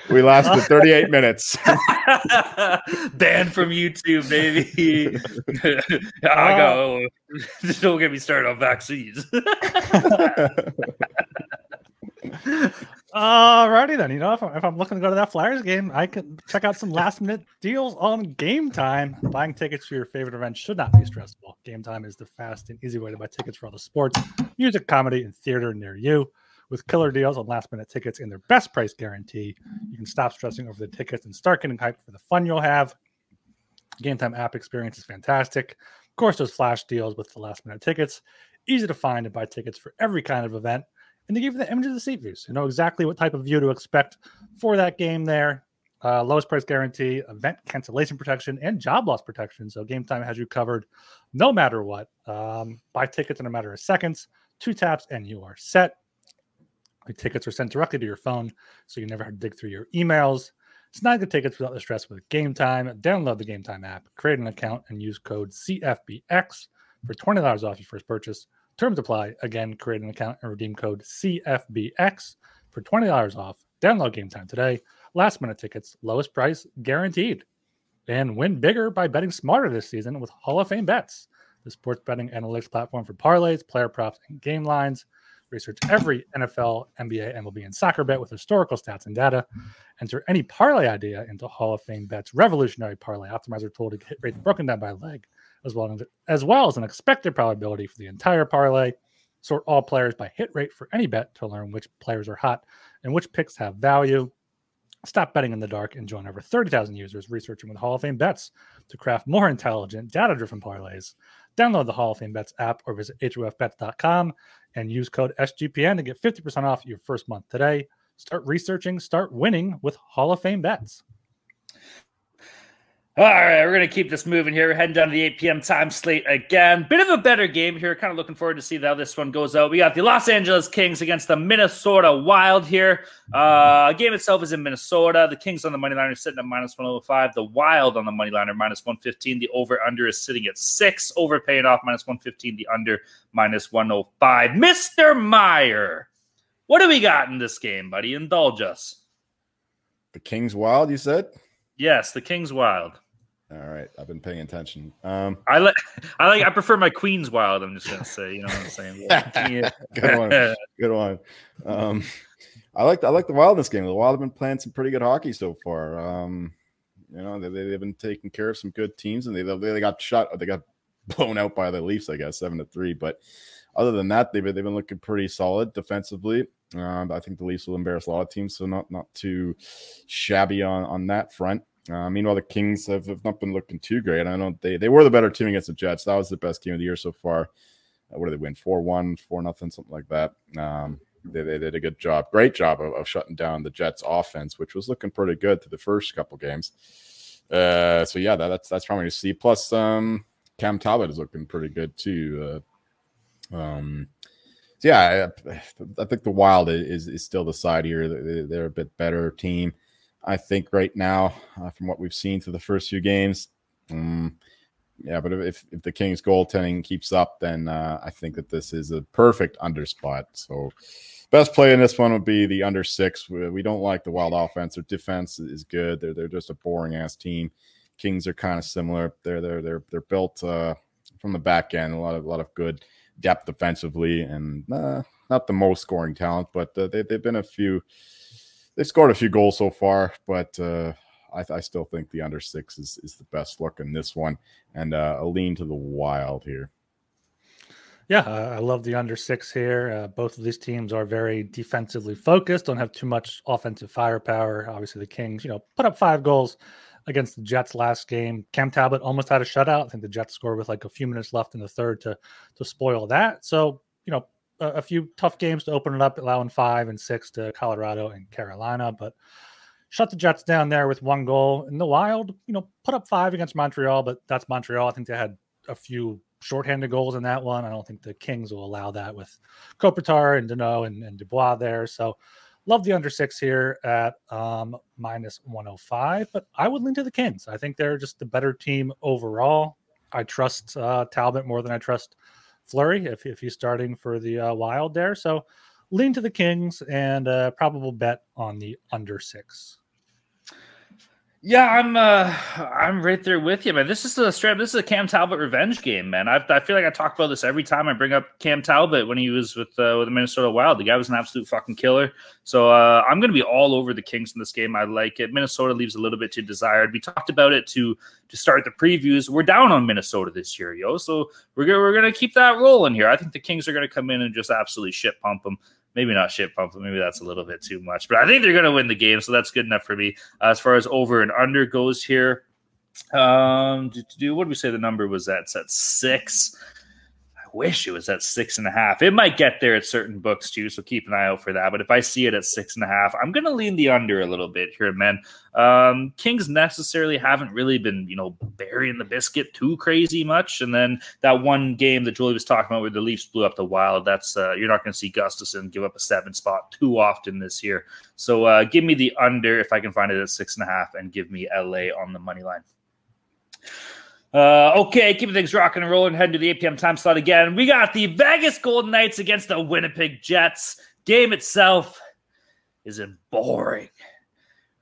we lasted 38 minutes. Banned from YouTube, baby. I go. Oh. Don't get me started on vaccines. Alrighty then. You know, if I'm, if I'm, looking to go to that Flyers game, I can check out some last minute deals on Gametime. Buying tickets for your favorite event should not be stressful. Gametime is the fast and easy way to buy tickets for all the sports, music, comedy, and theater near you. With killer deals on last minute tickets and their best price guarantee, you can stop stressing over the tickets and start getting hyped for the fun you'll have. Gametime app experience is fantastic. Of course, those flash deals with the last minute tickets, easy to find and buy tickets for every kind of event and they give you the image of the seat views. You know exactly what type of view to expect for that game there. Uh, lowest price guarantee, event cancellation protection, and job loss protection. So Gametime has you covered no matter what. Um, buy tickets in a matter of seconds, two taps, and you are set. The tickets are sent directly to your phone, so you never have to dig through your emails. Snag the tickets without the stress with Gametime. Download the Gametime app, create an account, and use code CFBX for $20 off your first purchase. Terms apply. Again, create an account and redeem code CFBX for $20 off. Download Gametime today. Last minute tickets, lowest price guaranteed. And win bigger by betting smarter this season with Hall of Fame Bets, the sports betting analytics platform for parlays, player props, and game lines. Research every NFL, NBA, MLB, and soccer bet with historical stats and data. Enter any parlay idea into Hall of Fame Bets revolutionary parlay optimizer tool to hit rates broken down by leg as well as, as well as an expected probability for the entire parlay. Sort all players by hit rate for any bet to learn which players are hot and which picks have value. Stop betting in the dark and join over 30,000 users researching with Hall of Fame bets to craft more intelligent, data driven parlays. Download the Hall of Fame Bets app or visit HOFBets.com and use code SGPN to get 50% off your first month today. Start researching, start winning with Hall of Fame Bets. All right, we're going to keep this moving here. We're heading down to the 8 p.m. time slate again. Bit of a better game here. Kind of looking forward to see how this one goes out. We got the Los Angeles Kings against the Minnesota Wild here. Uh, game itself is in Minnesota. The Kings on the money line are sitting at minus 105. The Wild on the money line are minus 115. The over under is sitting at six. Over paying off minus 115. The under minus 105. Mr. Meyer, what do we got in this game, buddy? Indulge us. The Kings Wild, you said? Yes, the Kings Wild. All right, I've been paying attention. Um, I like, I like, I prefer my Queens Wild. I'm just gonna say, you know what I'm saying? yeah. good one, good one. Um, I like, I like the Wild in this game. The Wild have been playing some pretty good hockey so far. Um, you know, they, they've been taking care of some good teams, and they they got shot, they got blown out by the Leafs, I guess, seven to three. But other than that, they've they've been looking pretty solid defensively. Um, I think the Leafs will embarrass a lot of teams, so not not too shabby on on that front. Uh, meanwhile, the Kings have, have, not been looking too great. I know they, they were the better team against the Jets. That was the best game of the year so far. Uh, what did they win? 4 1, 4 nothing, something like that. Um, they, they did a good job, great job of, of, shutting down the Jets offense, which was looking pretty good to the first couple games. Uh, so yeah, that, that's that's probably to see. Plus, um, Cam Talbot is looking pretty good too. Uh, um, so yeah, I, I, think the Wild is is still the side here. They're, they're a bit better team. I think right now, uh, from what we've seen through the first few games. Um, yeah, but if, if the Kings goaltending keeps up, then uh, I think that this is a perfect under spot. So, best play in this one would be the under six. We, we don't like the Wild offense. Their defense is good. They're they're just a boring ass team. Kings are kind of similar. They're they're they're they're built uh, from the back end. A lot of a lot of good depth defensively, and uh, not the most scoring talent, but uh, they they've been a few they've scored a few goals so far, but uh, I, I, still think the under six is, is the best look in this one, and uh, a lean to the wild here. Yeah, uh, I love the under six here. Uh, both of these teams are very defensively focused, don't have too much offensive firepower. Obviously, the Kings, you know, put up five goals against the Jets last game. Cam Talbot almost had a shutout. I think the Jets scored with like a few minutes left in the third to to spoil that. So, you know, a, few tough games to open it up, allowing five and six to Colorado and Carolina, but shut the Jets down there with one goal. In the Wild, you know, put up five against Montreal, but that's Montreal. I think they had a few shorthanded goals in that one. I don't think the Kings will allow that with Kopitar and Danault and, and Dubois there. So love the under six here at um, minus 105, but I would lean to the Kings. I think they're just the better team overall. I trust uh, Talbot more than I trust Fleury if, if he's starting for the uh, Wild there. So lean to the Kings and uh, probable bet on the under six. Yeah, I'm uh I'm right there with you, man. This is a straight this is a Cam Talbot revenge game, man. I, I feel like I talk about this every time I bring up Cam Talbot when he was with uh, with the Minnesota Wild. The guy was an absolute fucking killer. So uh, I'm gonna be all over the Kings in this game. I like it. Minnesota leaves a little bit to desired. We talked about it to to start the previews. We're down on Minnesota this year, yo. So we're gonna we're gonna keep that rolling here. I think the Kings are gonna come in and just absolutely shit pump them maybe not shit pump, maybe that's a little bit too much. But I think they're going to win the game, so that's good enough for me. Uh, as far as over and under goes here, um, do, do what do we say the number was at? It's at six wish it was at six and a half. It might get there at certain books too, so keep an eye out for that. But if I see it at six and a half, I'm going to lean the under a little bit here, man. Um, Kings necessarily haven't really been, you know, burying the biscuit too crazy much. And then that one game that Jolie was talking about where the Leafs blew up the Wild, that's uh, you're not going to see Gustavsson give up a seven spot too often this year. So uh, give me the under if I can find it at six and a half, and give me LA on the money line. Uh, okay, keeping things rocking and rolling. Heading to the 8 p.m. time slot again. We got the Vegas Golden Knights against the Winnipeg Jets. Game itself is boring,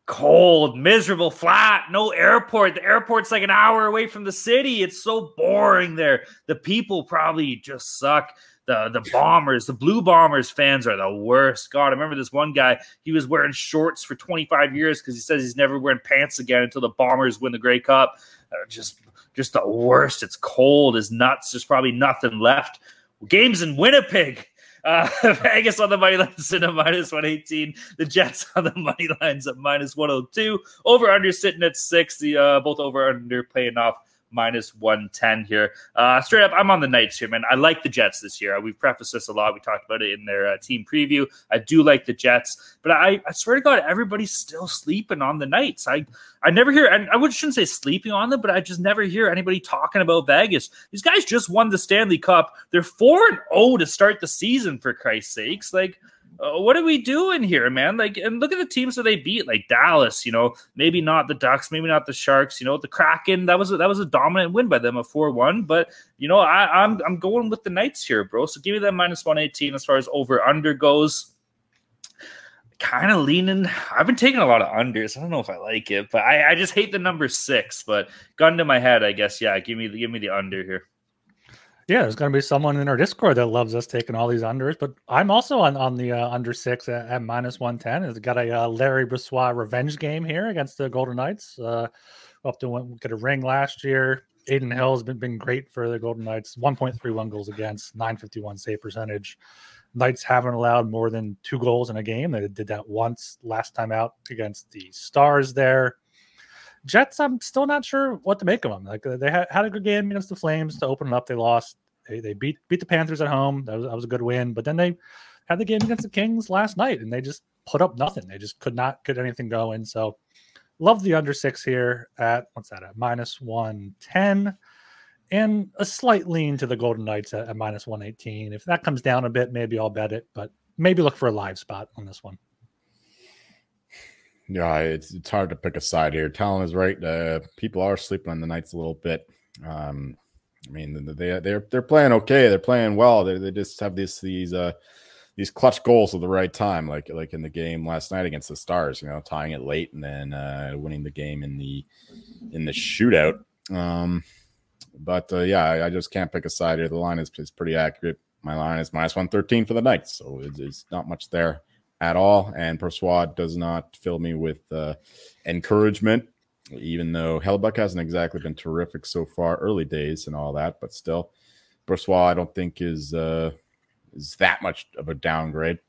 cold, miserable, flat. No airport. The airport's like an hour away from the city. It's so boring there. The people probably just suck. The the bombers, the blue bombers fans are the worst. God, I remember this one guy. He was wearing shorts for 25 years because he says he's never wearing pants again until the bombers win the Grey Cup. Uh, just just the worst. It's cold as nuts. There's probably nothing left. Games in Winnipeg. Uh, Vegas on the money lines at a minus 118. The Jets on the money lines at minus 102. Over under sitting at six. The uh, both over under paying off minus 110 here. Uh, straight up, I'm on the Knights here, man. I like the Jets this year. We've prefaced this a lot. We talked about it in their uh, team preview. I do like the Jets, but I, I swear to God, everybody's still sleeping on the Knights. I, I never hear, and I shouldn't say sleeping on them, but I just never hear anybody talking about Vegas. These guys just won the Stanley Cup. They're 4 and 0 to start the season, for Christ's sakes. Like, uh, what are we doing here, man? Like, and look at the teams that they beat, like Dallas. You know, maybe not the Ducks, maybe not the Sharks. You know, the Kraken. That was a, that was a dominant win by them, a four one. But you know, I, I'm I'm going with the Knights here, bro. So give me that minus one eighteen as far as over under goes. Kind of leaning. I've been taking a lot of unders. I don't know if I like it, but I, I just hate the number six. But gun to my head, I guess. Yeah, give me the give me the under here. Yeah, there's going to be someone in our Discord that loves us taking all these unders, but I'm also on on the uh, under six at, at minus one ten. It's got a uh, Laurent Brossoit revenge game here against the Golden Knights. Uh, up to win, get a ring last year. Adin Hill has been, been great for the Golden Knights. 1.31 goals against, 951 save percentage. Knights haven't allowed more than two goals in a game. They did that once last time out against the Stars there. Jets, I'm still not sure what to make of them. Like uh, they had, had a good game against the Flames to open it up. They lost. They, they beat beat the Panthers at home. That was, that was a good win. But then they had the game against the Kings last night, and they just put up nothing. They just could not get anything going. So love the under six here at what's that at minus one ten, and a slight lean to the Golden Knights at, at minus one eighteen. If that comes down a bit, maybe I'll bet it. But maybe look for a live spot on this one. Yeah, it's it's hard to pick a side here. Talon is right. Uh, people are sleeping on the Knights a little bit. Um, I mean, they they're they're playing okay. They're playing well. They they just have these these uh these clutch goals at the right time, like like in the game last night against the Stars. You know, tying it late and then uh, winning the game in the in the shootout. Um, but uh, yeah, I, I, just can't pick a side here. The line is, is pretty accurate. My line is minus one thirteen for the Knights, so it's, it's not much there at all. And Brossoit does not fill me with uh, encouragement, even though Hellebuyck hasn't exactly been terrific so far, early days and all that. But still, Brossoit, I don't think is uh, is that much of a downgrade,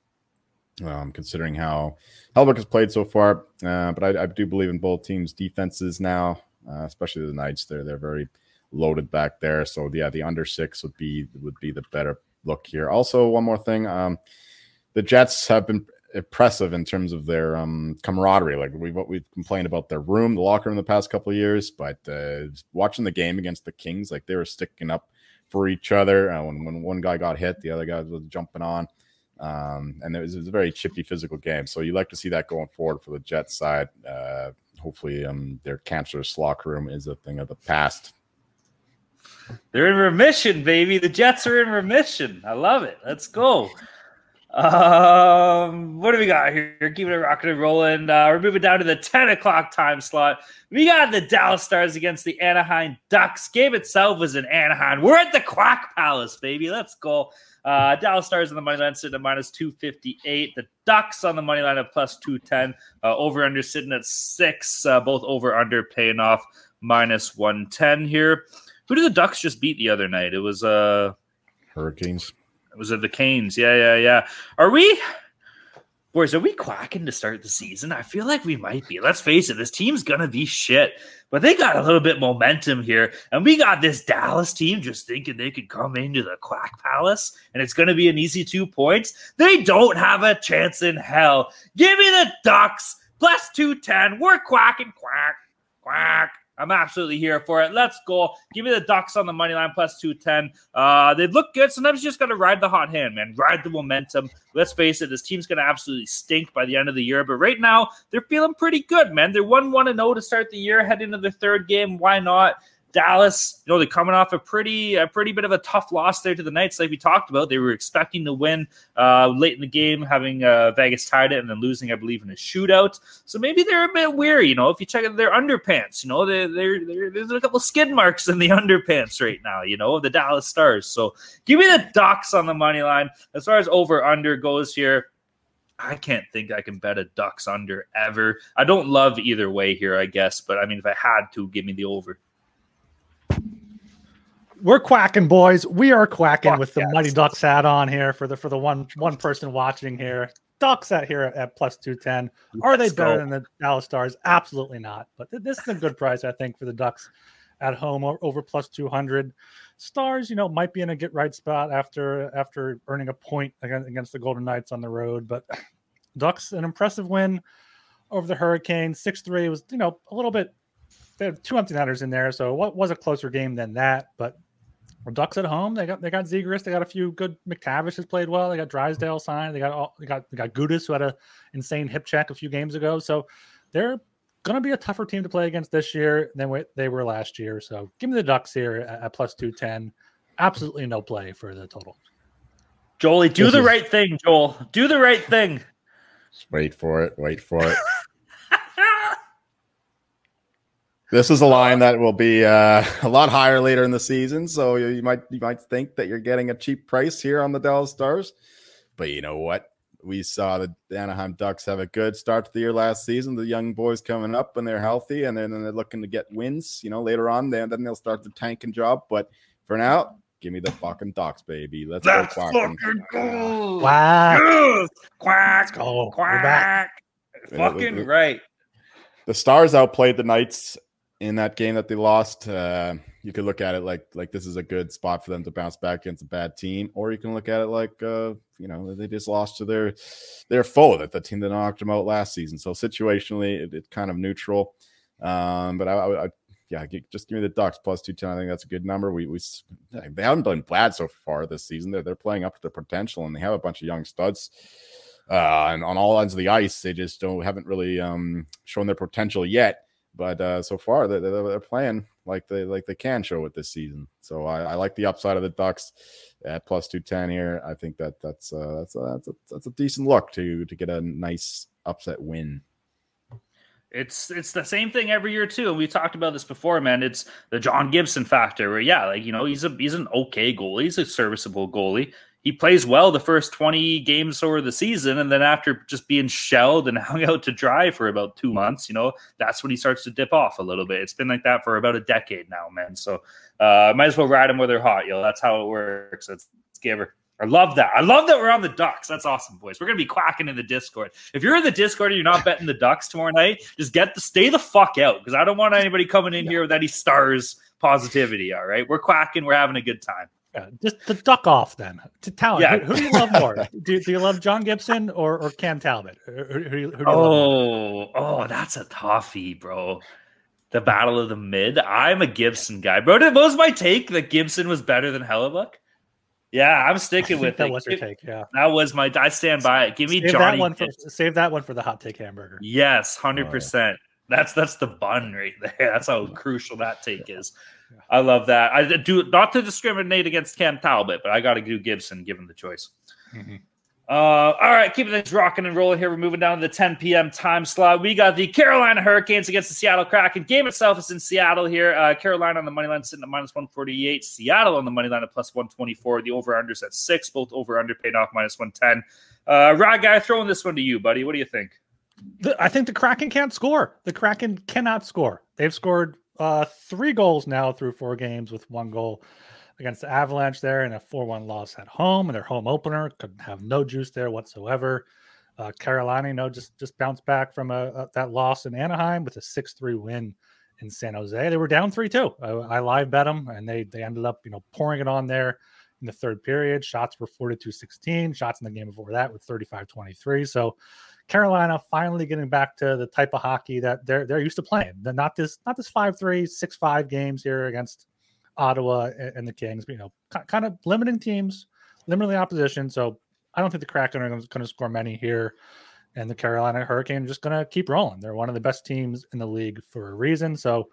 um, considering how Hellebuyck has played so far. Uh, but I, I, do believe in both teams' defenses now, uh, especially the Knights. They're they're very loaded back there. So yeah, the under six would be would be the better look here. Also, one more thing. Um, the Jets have been impressive in terms of their um, camaraderie. Like we've we've complained about their room, the locker room, the past couple of years, but uh, watching the game against the Kings, like they were sticking up for each other. Uh, when when one guy got hit, the other guy was jumping on, um, and it was, it was, a very chippy physical game. So you like to see that going forward for the Jets side. Uh, hopefully, um, their cancerous locker room is a thing of the past. They're in remission, baby. The Jets are in remission. I love it. Let's go. Um, what do we got here? Keeping it rocking and rolling. Uh, we're moving down to the 10 o'clock time slot. We got the Dallas Stars against the Anaheim Ducks. Game itself was in Anaheim. We're at the Quack Palace, baby. Let's go. Uh, Dallas Stars on the money line sitting at minus 258. The Ducks on the money line at plus 210. Uh, over under sitting at six. Uh, both over under paying off minus 110 here. Who did the Ducks just beat the other night? It was uh Hurricanes. Was it the Canes? Yeah, yeah, yeah. Are we, boys? Are we quacking to start the season? I feel like we might be. Let's face it, this team's gonna be shit, but they got a little bit momentum here, and we got this Dallas team just thinking they could come into the Quack Palace and it's gonna be an easy two points. They don't have a chance in hell. Give me the Ducks plus two ten. We're quacking, quack, quack. I'm absolutely here for it. Let's go. Give me the Ducks on the money line plus 210. Uh, they look good. Sometimes you just got to ride the hot hand, man. Ride the momentum. Let's face it, this team's going to absolutely stink by the end of the year. But right now, they're feeling pretty good, man. They're 1 1 0 to start the year, head into the third game. Why not? Dallas, you know, they're coming off a pretty, a pretty bit of a tough loss there to the Knights, like we talked about. They were expecting to win uh, late in the game, having uh, Vegas tied it and then losing, I believe, in a shootout. So maybe they're a bit weary. You know, if you check out their underpants, you know, they're, they're, they're, there's a couple skid marks in the underpants right now. You know, of the Dallas Stars. So give me the Ducks on the money line as far as over under goes here. I can't think I can bet a Ducks under ever. I don't love either way here, I guess, but I mean, if I had to, give me the over. We're quacking, boys. We are quacking Fuck with yes. the Mighty Ducks hat on here for the for the one one person watching here. Ducks at here at plus two ten. Are they better go. than the Dallas Stars? Absolutely not. But this is a good price, I think, for the Ducks at home over plus two hundred. Stars, you know, might be in a get right spot after after earning a point against the Golden Knights on the road. But Ducks, an impressive win over the Hurricanes. Six three was you know a little bit. They have two empty netters in there, so what was a closer game than that? But Ducks at home. They got they got Zegras. They got a few good. McTavish has played well. They got Drysdale signed. They got all. They got they got Gudas who had a insane hip check a few games ago. So they're going to be a tougher team to play against this year than they were last year. So give me the Ducks here at, at plus two ten. Absolutely no play for the total. Jolie, do this the is... right thing, Joel. Do the right thing. Just wait for it. Wait for it. This is a line that will be uh, a lot higher later in the season, so you might you might think that you're getting a cheap price here on the Dallas Stars, but you know what? We saw the Anaheim Ducks have a good start to the year last season. The young boys coming up and they're healthy, and then they're looking to get wins. You know, later on, then then they'll start the tanking job. But for now, give me the fucking Ducks, baby. Let's Let's go fucking go. Quack. Yes. Quack. Quack. Fucking right. The Stars outplayed the Knights in that game that they lost, uh, you could look at it like like this is a good spot for them to bounce back against a bad team, or you can look at it like uh, you know they just lost to their their foe that the team that knocked them out last season. So situationally, it, it's kind of neutral. Um, but I, I, I yeah, just give me the Ducks plus two ten. I think that's a good number. We we they haven't been bad so far this season. They're they're playing up to their potential, and they have a bunch of young studs. Uh, and on all ends of the ice, they just don't haven't really um, shown their potential yet. But uh, so far, they're, they're, playing like they like they can show it this season. So I, I like the upside of the Ducks at plus two ten here. I think that that's uh, that's a, that's a, that's a decent look to to get a nice upset win. It's it's the same thing every year too. And we talked about this before, man. It's the John Gibson factor where yeah, like you know, he's a he's an okay goalie, he's a serviceable goalie he plays well the first 20 games over the season and then after just being shelled and hung out to dry for about two months you know that's when he starts to dip off a little bit it's been like that for about a decade now man so uh might as well ride him where they're hot yo that's how it works it's, it's giver I love that. I love that we're on the Ducks. That's awesome, boys. We're gonna be quacking in the Discord. If you're in the Discord and you're not betting the Ducks tomorrow night, just get the stay the fuck out because I don't want anybody coming in here with any stars positivity. All right, we're quacking. We're having a good time. Yeah, just to duck off then. To talent, yeah. who, who, do you love more? do, do you love John Gibson or, or Cam Talbot? Who, who, who oh, oh, that's a toffee, bro. The battle of the mid. I'm a Gibson guy, bro. What was my take that Gibson was better than Hellebuyck? Yeah, I'm sticking with that it. was your take. Yeah, that was my. I stand by it. Give me save Johnny. That one for, save that one for the hot take hamburger. Yes, oh, hundred oh, percent. That's that's the bun right there. That's how crucial that take is. I love that. I do not to discriminate against Cam Talbot, but I got to do Gibson given the choice. Mm-hmm. Uh, all right, keeping things rocking and rolling here. We're moving down to the 10 p.m. time slot. We got the Carolina Hurricanes against the Seattle Kraken. Game itself is in Seattle here. Uh, Carolina on the money line sitting at minus 148. Seattle on the money line at plus 124. The over unders at six. Both over under paid off minus 110. Uh, Rod guy, throwing this one to you, buddy. What do you think? The, I think the Kraken can't score. The Kraken cannot score. They've scored uh, three goals now through four games with one goal against the Avalanche there and a 4 1 loss at home and their home opener. Could have no juice there whatsoever. Uh, Carolina, you know, just just bounced back from a, a, that loss in Anaheim with a 6 3 win in San Jose. They were down 3 2. I, I, live bet them and they, they ended up, you know, pouring it on there in the third period. Shots were 42 16. Shots in the game before that were 35 23. So, Carolina finally getting back to the type of hockey that they're they're used to playing. They're not this not this 5-3, 6-5 games here against Ottawa and the Kings, you know, kind of limiting teams, limiting the opposition. So I don't think the Kraken are going to score many here. And the Carolina Hurricane are just going to keep rolling. They're one of the best teams in the league for a reason. So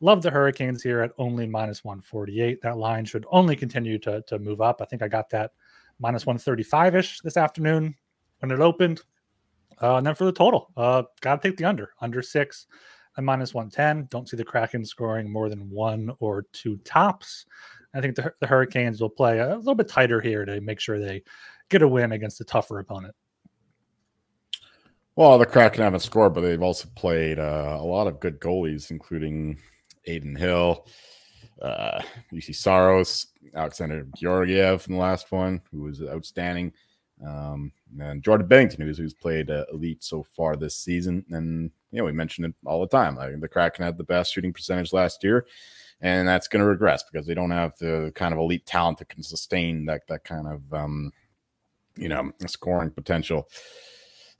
love the Hurricanes here at only minus 148. That line should only continue to, to move up. I think I got that minus 135 ish this afternoon when it opened. Uh, and then for the total, uh, got to take the under, under six and minus 110. Don't see the Kraken scoring more than one or two tops. I think the, the Hurricanes will play a little bit tighter here to make sure they get a win against a tougher opponent. Well, the Kraken haven't scored, but they've also played uh, a lot of good goalies, including Adin Hill, uh, Juuse Saros, Alexander Georgiev in the last one, who was outstanding. Um, and Jordan Binnington, who's, who's played uh, elite so far this season. And, you know, we mentioned it all the time. Like the Kraken had the best shooting percentage last year, and that's going to regress because they don't have the kind of elite talent that can sustain that, that kind of, um, you know, scoring potential.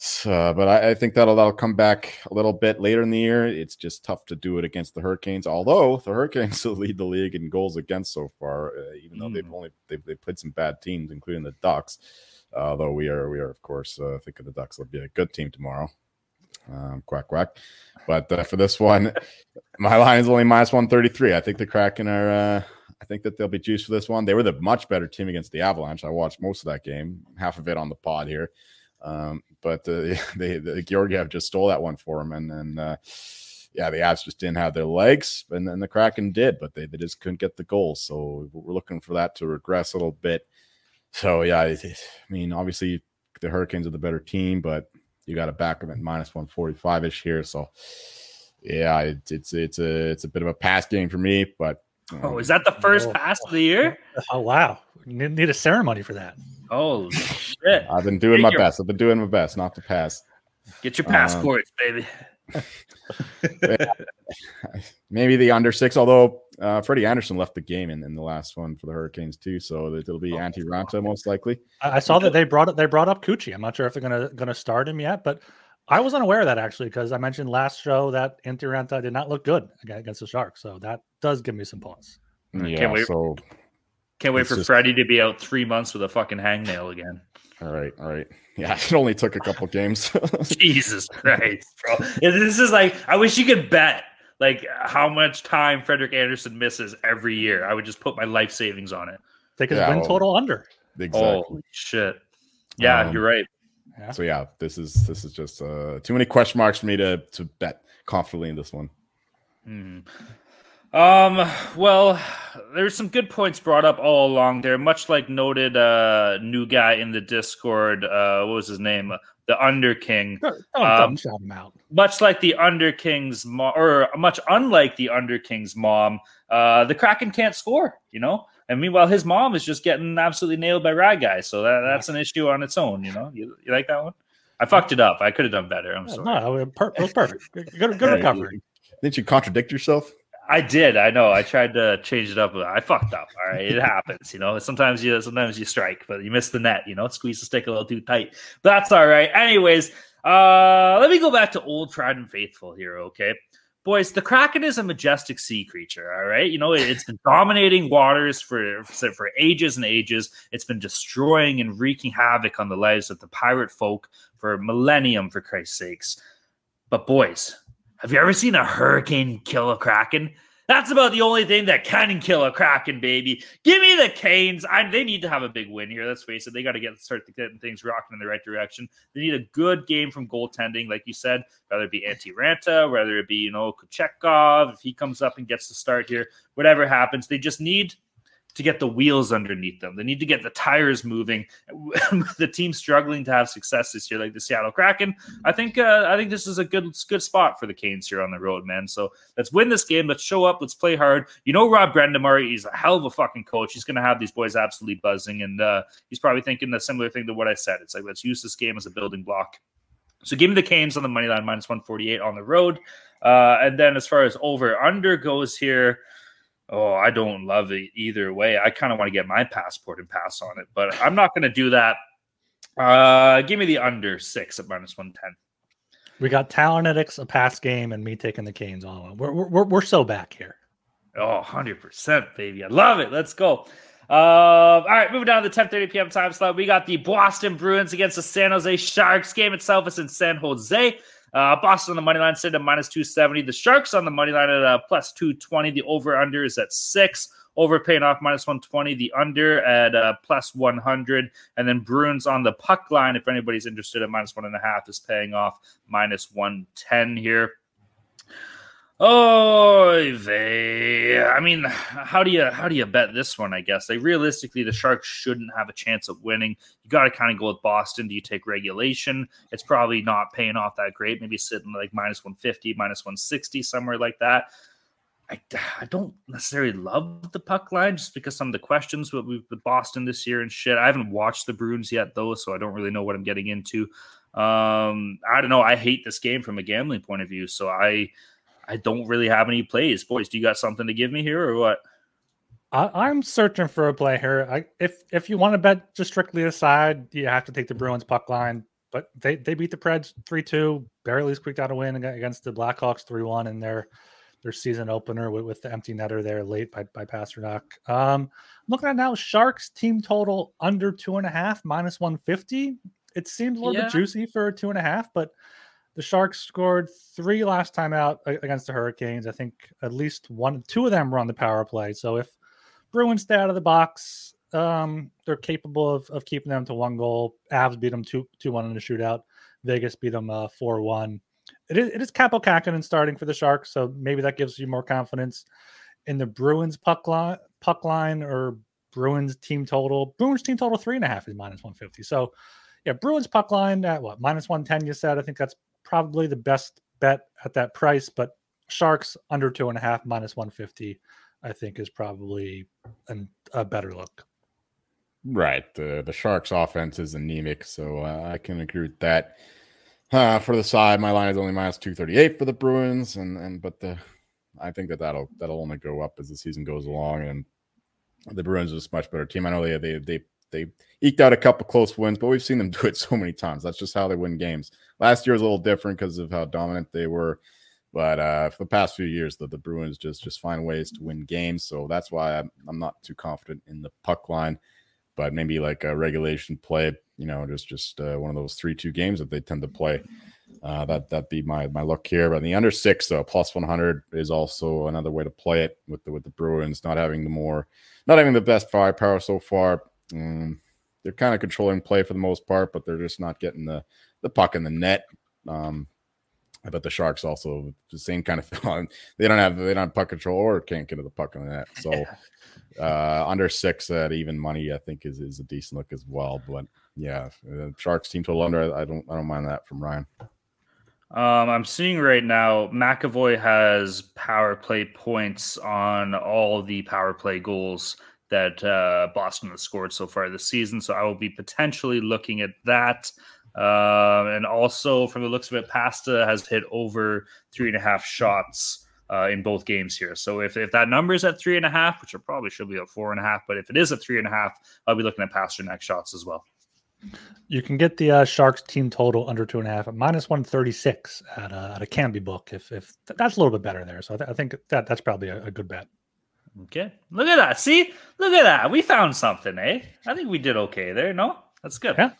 So, but I, I, think that'll that'll come back a little bit later in the year. It's just tough to do it against the Hurricanes. Although the Hurricanes lead the league in goals against so far, uh, even though they've mm. only they've, they've played some bad teams, including the Ducks although we are we are of course uh, thinking the Ducks will be a good team tomorrow. Um, quack quack. But uh, for this one, my line is only minus one thirty three. I think the Kraken are. Uh, I think that they'll be juiced for this one. They were the much better team against the Avalanche. I watched most of that game, half of it on the pod here. Um, but uh, they, the Georgiev just stole that one for him, and then uh, yeah, the Avs just didn't have their legs, and then the Kraken did, but they, they just couldn't get the goal. So we're looking for that to regress a little bit. So yeah, I mean, obviously the Hurricanes are the better team, but you got to back them at minus one forty five ish here. So yeah, it's it's it's a it's a bit of a pass game for me. But um, oh, is that the first oh, pass of the year? Oh wow, you need a ceremony for that. Oh shit! I've been doing Get my your... best. I've been doing my best not to pass. Get your passports, um, baby. maybe the under six, although uh, Freddie Andersen left the game in, in the last one for the Hurricanes too, so it'll be oh, Antti Raanta most likely. I saw that they brought it. They brought up Coochie. I'm not sure if they're gonna gonna start him yet, but I was unaware of that actually because I mentioned last show that Antti Raanta did not look good against the Sharks, so that does give me some pause. Yeah, can't wait. So can't wait for just... Freddie to be out three months with a fucking hangnail again. All right, all right. Yeah, it only took a couple games. Jesus Christ, bro! This is like I wish you could bet like how much time Frederik Andersen misses every year. I would just put my life savings on it. Take his yeah, win well, total under. Exactly. Holy shit. Yeah, um, you're right. Yeah. So yeah, this is this is just uh, too many question marks for me to to bet confidently in this one. Hmm. Um, well, there's some good points brought up all along there, much like noted uh new guy in the Discord, uh what was his name? The Under King. Don't, um, shout him out. Much like the Under King's mom or much unlike the Under King's mom, uh the Kraken can't score, you know? And meanwhile, his mom is just getting absolutely nailed by rad guys. So that, that's an issue on its own, you know. You, you like that one? I fucked it up. I could have done better. I'm sorry. No, it was perfect. Good, good recovery. Didn't you contradict yourself? I did. I know. I tried to change it up. I fucked up. All right, it happens. You know, sometimes you sometimes you strike, but you miss the net. You know, squeeze the stick a little too tight. But that's all right. Anyways, uh, let me go back to old tried and faithful here. Okay, boys, the kraken is a majestic sea creature. All right, you know, it, has been dominating waters for for ages and ages. It's been destroying and wreaking havoc on the lives of the pirate folk for millennium. For Christ's sakes, but boys have you ever seen a hurricane kill a kraken? That's about the only thing that can kill a Kraken, baby. Give me the Canes. I, they need to have a big win here. Let's face it. They got to get start getting things rocking in the right direction. They need a good game from goaltending, like you said, whether it be Antti Raanta, whether it be, you know, Kochetkov, if he comes up and gets the start here, whatever happens. They just need – to get the wheels underneath them. They need to get the tires moving. the team struggling to have success this year, like the Seattle Kraken, I think uh, I think this is a good good spot for the Canes here on the road, man. So let's win this game. Let's show up. Let's play hard. You know, Rod Brind'Amour, is a hell of a fucking coach. He's going to have these boys absolutely buzzing, and uh, he's probably thinking a similar thing to what I said. It's like let's use this game as a building block. So give me the Canes on the money line minus one forty eight on the road, uh, and then as far as over under goes here. Oh, I don't love it either way. I kind of want to get my passport and pass on it, but I'm not going to do that. Uh, give me the under six at minus 110. We got Talonetics, a pass game, and me taking the Canes on. We're, we're, we're so back here. Oh, 100%, baby. I love it. Let's go. Uh, all right, moving down to the 10:30 p.m. time slot. We got the Boston Bruins against the San Jose Sharks. Game itself is in San Jose. Uh, Boston on the money line set at minus 270. The Sharks on the money line at uh, plus 220. The over under is at six. Over paying off minus 120. The under at uh, plus 100. And then Bruins on the puck line, if anybody's interested at minus one and a half, is paying off minus 110 here. Oh, they. I mean, how do you how do you bet this one? I guess like realistically, the Sharks shouldn't have a chance of winning. You got to kind of go with Boston. Do you take regulation? It's probably not paying off that great. Maybe sitting like minus one fifty, minus one sixty, somewhere like that. I, I don't necessarily love the puck line just because some of the questions with, with Boston this year and shit. I haven't watched the Bruins yet though, so I don't really know what I'm getting into. Um, I don't know. I hate this game from a gambling point of view, so I I don't really have any plays. Boys, do you got something to give me here or what? I, am searching for a play here. I, if if you want to bet just strictly aside, you have to take the Bruins puck line. But they, they beat the Preds three two, barely squeaked out a win against the Blackhawks three one in their their season opener with, with, the empty netter there late by by Pastrnak. Um, looking at now, Sharks team total under two and a half minus one fifty. It seems a little yeah. bit juicy for a two and a half, but the Sharks scored three last time out against the Hurricanes. I think at least one, two of them were on the power play. So if Bruins stay out of the box, um, they're capable of, of keeping them to one goal. Avs beat them two two one in the shootout. Vegas beat them uh, four uh, one. It is it is Kaapo Kähkönen starting for the Sharks, so maybe that gives you more confidence in the Bruins puck line puck line or Bruins team total. Bruins team total three and a half is minus one fifty. So yeah, Bruins puck line at what minus one ten. You said I think that's probably the best bet at that price, but Sharks under two and a half minus 150, I think is probably an, a better look. Right. The the Sharks offense is anemic, so uh, I can agree with that. Uh, for the side, my line is only minus 238 for the Bruins, and and but the I think that that'll that'll only go up as the season goes along, and the Bruins is a much better team. I know they they they they eked out a couple close wins, but we've seen them do it so many times. That's just how they win games. Last year was a little different because of how dominant they were, but uh, for the past few years, the, the Bruins just just find ways to win games. So that's why I'm, I'm not too confident in the puck line, but maybe like a regulation play, you know, just just uh, one of those three two games that they tend to play. Uh, that that'd be my my look here. But the under six, though, plus one hundred is also another way to play it with the with the Bruins not having the more, not having the best firepower so far. Um, they're kind of controlling play for the most part, but they're just not getting the the puck in the net. Um, I bet the Sharks also the same kind of thing. they don't have they don't have puck control or can't get to the puck in the net. So uh, under six at even money, I think is is a decent look as well. But yeah, Sharks team total under, I don't I don't mind that from Ryan. Um, I'm seeing right now McAvoy has power play points on all the power play goals that uh, Boston has scored so far this season. So I will be potentially looking at that. Uh, and also, from the looks of it, Pasta has hit over three and a half shots uh, in both games here. So if, if that number is at three and a half, which it probably should be at four and a half, but if it is at three and a half, I'll be looking at Pastrnak shots as well. You can get the uh, Sharks team total under two and a half at minus one thirty six at, uh, at a Canby book. If if that's a little bit better there, so I, th- I think that that's probably a, a good bet. Okay. Look at that. See? Look at that. We found something, eh? I think we did okay there. No? That's good. Yeah.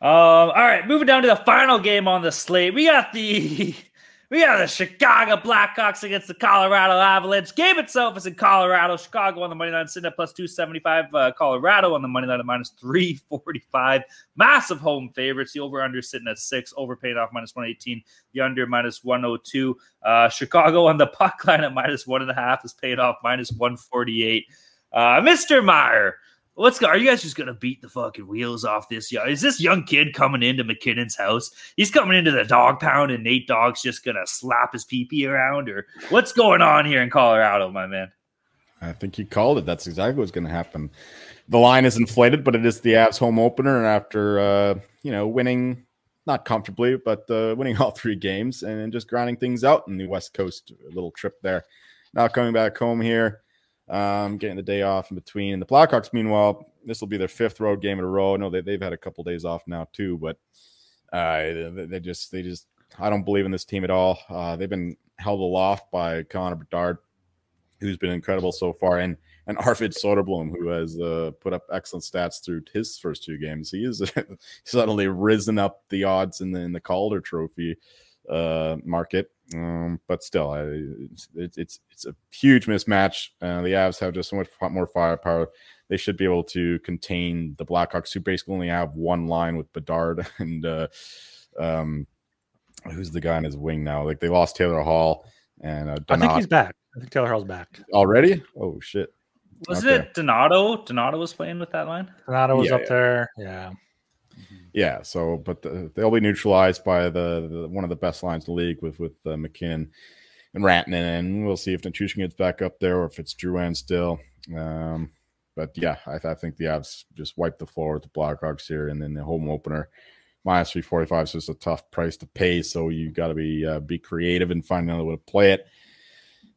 Um, all right, moving down to the final game on the slate. We got the We got the Chicago Blackhawks against the Colorado Avalanche. Game itself is in Colorado. Chicago on the money line, sitting at plus 275. Uh, Colorado on the money line at minus 345. Massive home favorites. The over under sitting at six, overpaid off minus 118. The under minus 102. Uh, Chicago on the puck line at minus one and a half is paid off minus 148. Uh, Mr. Meyer, What's going? are you guys just gonna beat the fucking wheels off this? Is this young kid coming into MacKinnon's house? He's coming into the dog pound, and Nate Dog's just gonna slap his pee pee around, or what's going on here in Colorado, my man? I think you called it. That's exactly what's going to happen. The line is inflated, but it is the Avs home opener, and after uh, you know winning not comfortably, but uh, winning all three games and just grinding things out in the West Coast little trip there. Now coming back home here um, getting the day off in between. And the Blackhawks, meanwhile, this will be their fifth road game in a row. No, they, they've had a couple days off now too, but uh, they, just, they just, I don't believe in this team at all. Uh, they've been held aloft by Connor Bedard, who's been incredible so far, and and Arvid Soderblom, who has uh, put up excellent stats through his first two games. He is suddenly risen up the odds in the in the Calder Trophy uh, market. Um, but still, I, it's, it's it's a huge mismatch. Uh, the Avs have just so much more firepower. They should be able to contain the Blackhawks, who basically only have one line with Bedard and uh, um, who's the guy on his wing now? Like they lost Taylor Hall and uh, I think he's back. I think Taylor Hall's back already. Oh shit! Was okay. it Donato? Donato was playing with that line. Donato was yeah, up yeah. there. Yeah. Yeah. So, but the, they'll be neutralized by the, the, one of the best lines in the league with with uh, MacKinnon and Rantanen, and we'll see if Nichushkin gets back up there or if it's Drouin still. Um, but yeah, I, I, think the Avs just wiped the floor with the Blackhawks here, and then the home opener minus three forty five is just a tough price to pay. So you got to be uh, be creative and find another way to play it.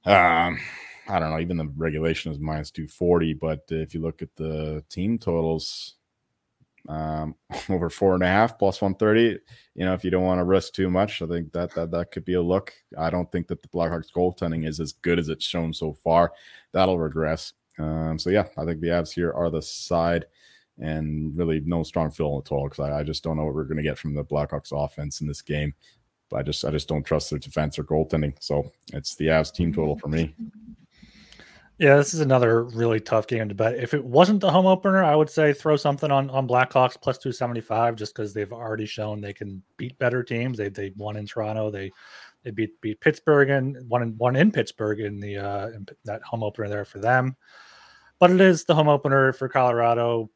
Um, I don't know. Even the regulation is minus two forty, but if you look at the team totals, um, over four and a half plus 130. You know, if you don't want to risk too much, I think that, that that could be a look. I don't think that the Blackhawks goaltending is as good as it's shown so far. That'll regress. Um, so yeah, I think the Avs here are the side, and really no strong feel at all because I, I, just don't know what we're going to get from the Blackhawks offense in this game. But I just I just don't trust their defense or goaltending. So it's the Avs team total for me. Yeah, this is another really tough game to bet. If it wasn't the home opener, I would say throw something on on Blackhawks plus two seventy five, just because they've already shown they can beat better teams. They they won in Toronto. They they beat beat Pittsburgh and one in one in Pittsburgh in the uh in that home opener there for them. But it is the home opener for Colorado.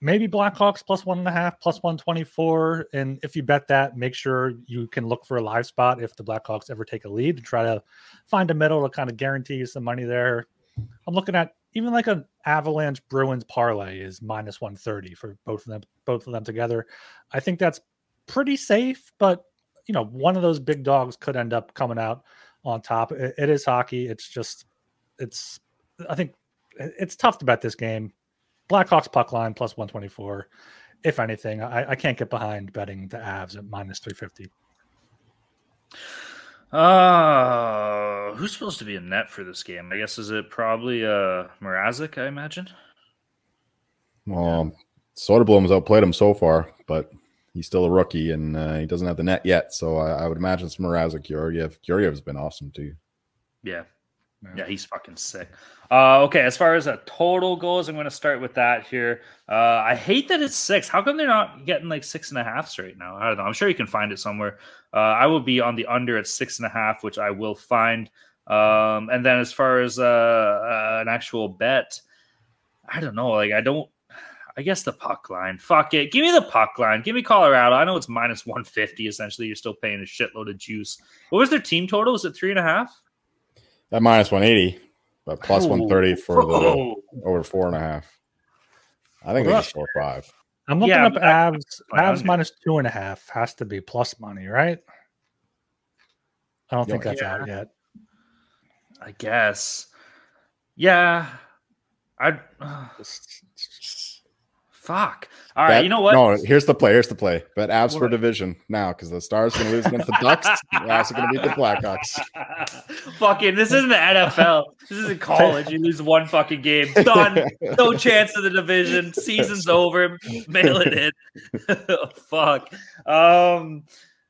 Maybe Blackhawks plus one and a half, plus one twenty four. And if you bet that, make sure you can look for a live spot if the Blackhawks ever take a lead to try to find a middle to kind of guarantee you some money there I'm looking at even like an Avalanche Bruins parlay is minus 130 for both of them both of them together. I think that's pretty safe, but you know, one of those big dogs could end up coming out on top. it, it is hockey. It's just it's I think it's tough to bet this game. Blackhawks puck line plus 124. If anything, I, I can't get behind betting the Avs at minus 350. Uh, who's supposed to be in net for this game? I guess is it probably uh Mrazek, I imagine. Well, Soderblom's outplayed him so far, but he's still a rookie and uh, he doesn't have the net yet. So I, I would imagine it's Mrazek. Georgiev. Georgiev's been awesome too. Yeah, yeah, he's fucking sick. Uh, okay, as far as a total goes, I'm going to start with that here. Uh, I hate that it's six. How come they're not getting like six and a half right now? I don't know. I'm sure you can find it somewhere. Uh, I will be on the under at six and a half, which I will find. Um, and then as far as uh, uh, an actual bet, I don't know. Like I don't. I guess the puck line. Fuck it. Give me the puck line. Give me Colorado. I know it's minus 150. Essentially, you're still paying a shitload of juice. What was their team total? Was it three and a half? At minus 180, but plus 130 for the over four and a half. I think it's four or five. I'm looking yeah, up Avs. Avs minus two and a half has to be plus money, right? I don't think that's yeah. out yet. I guess. Yeah. I. Uh, Fuck. All right, Bet, you know what? No, here's the play. Here's the play. Bet Avs for division now because the Stars going to lose against the Ducks. the Avs are going to beat the Blackhawks. fucking, this isn't the NFL. This isn't college. You lose one fucking game. Done. No chance of the division. Season's over. Mail it in. Fuck. Um,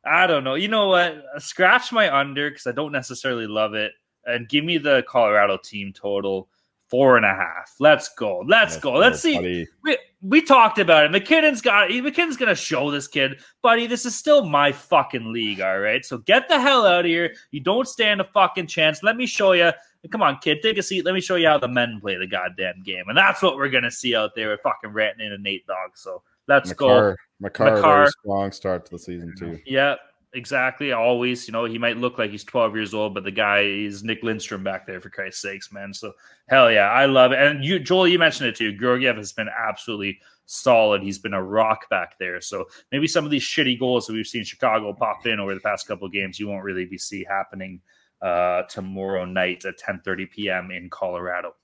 I don't know. You know what? scratch my under because I don't necessarily love it, and give me the Colorado team total four and a half. Let's go. Let's, go. Let's see. We, we talked about it. MacKinnon's got MacKinnon's gonna show this kid, buddy. This is still my fucking league. All right. So get the hell out of here. You don't stand a fucking chance. Let me show you. Come on, kid, take a seat. Let me show you how the men play the goddamn game. And that's what we're gonna see out there with fucking Rantanen and Nate Dog. So let's Makar, go. Makar, Makar. strong start to the season too. Yeah, exactly. Always, you know, he might look like he's 12 years old, but the guy is Nick Lindstrom back there for Christ's sakes, man. So hell yeah, I love it. And you, Joel, you mentioned it too. Georgiev has been absolutely solid. He's been a rock back there. So maybe some of these shitty goals that we've seen Chicago pop in over the past couple of games, you won't really be see happening uh, tomorrow night at 10:30 p.m. in Colorado.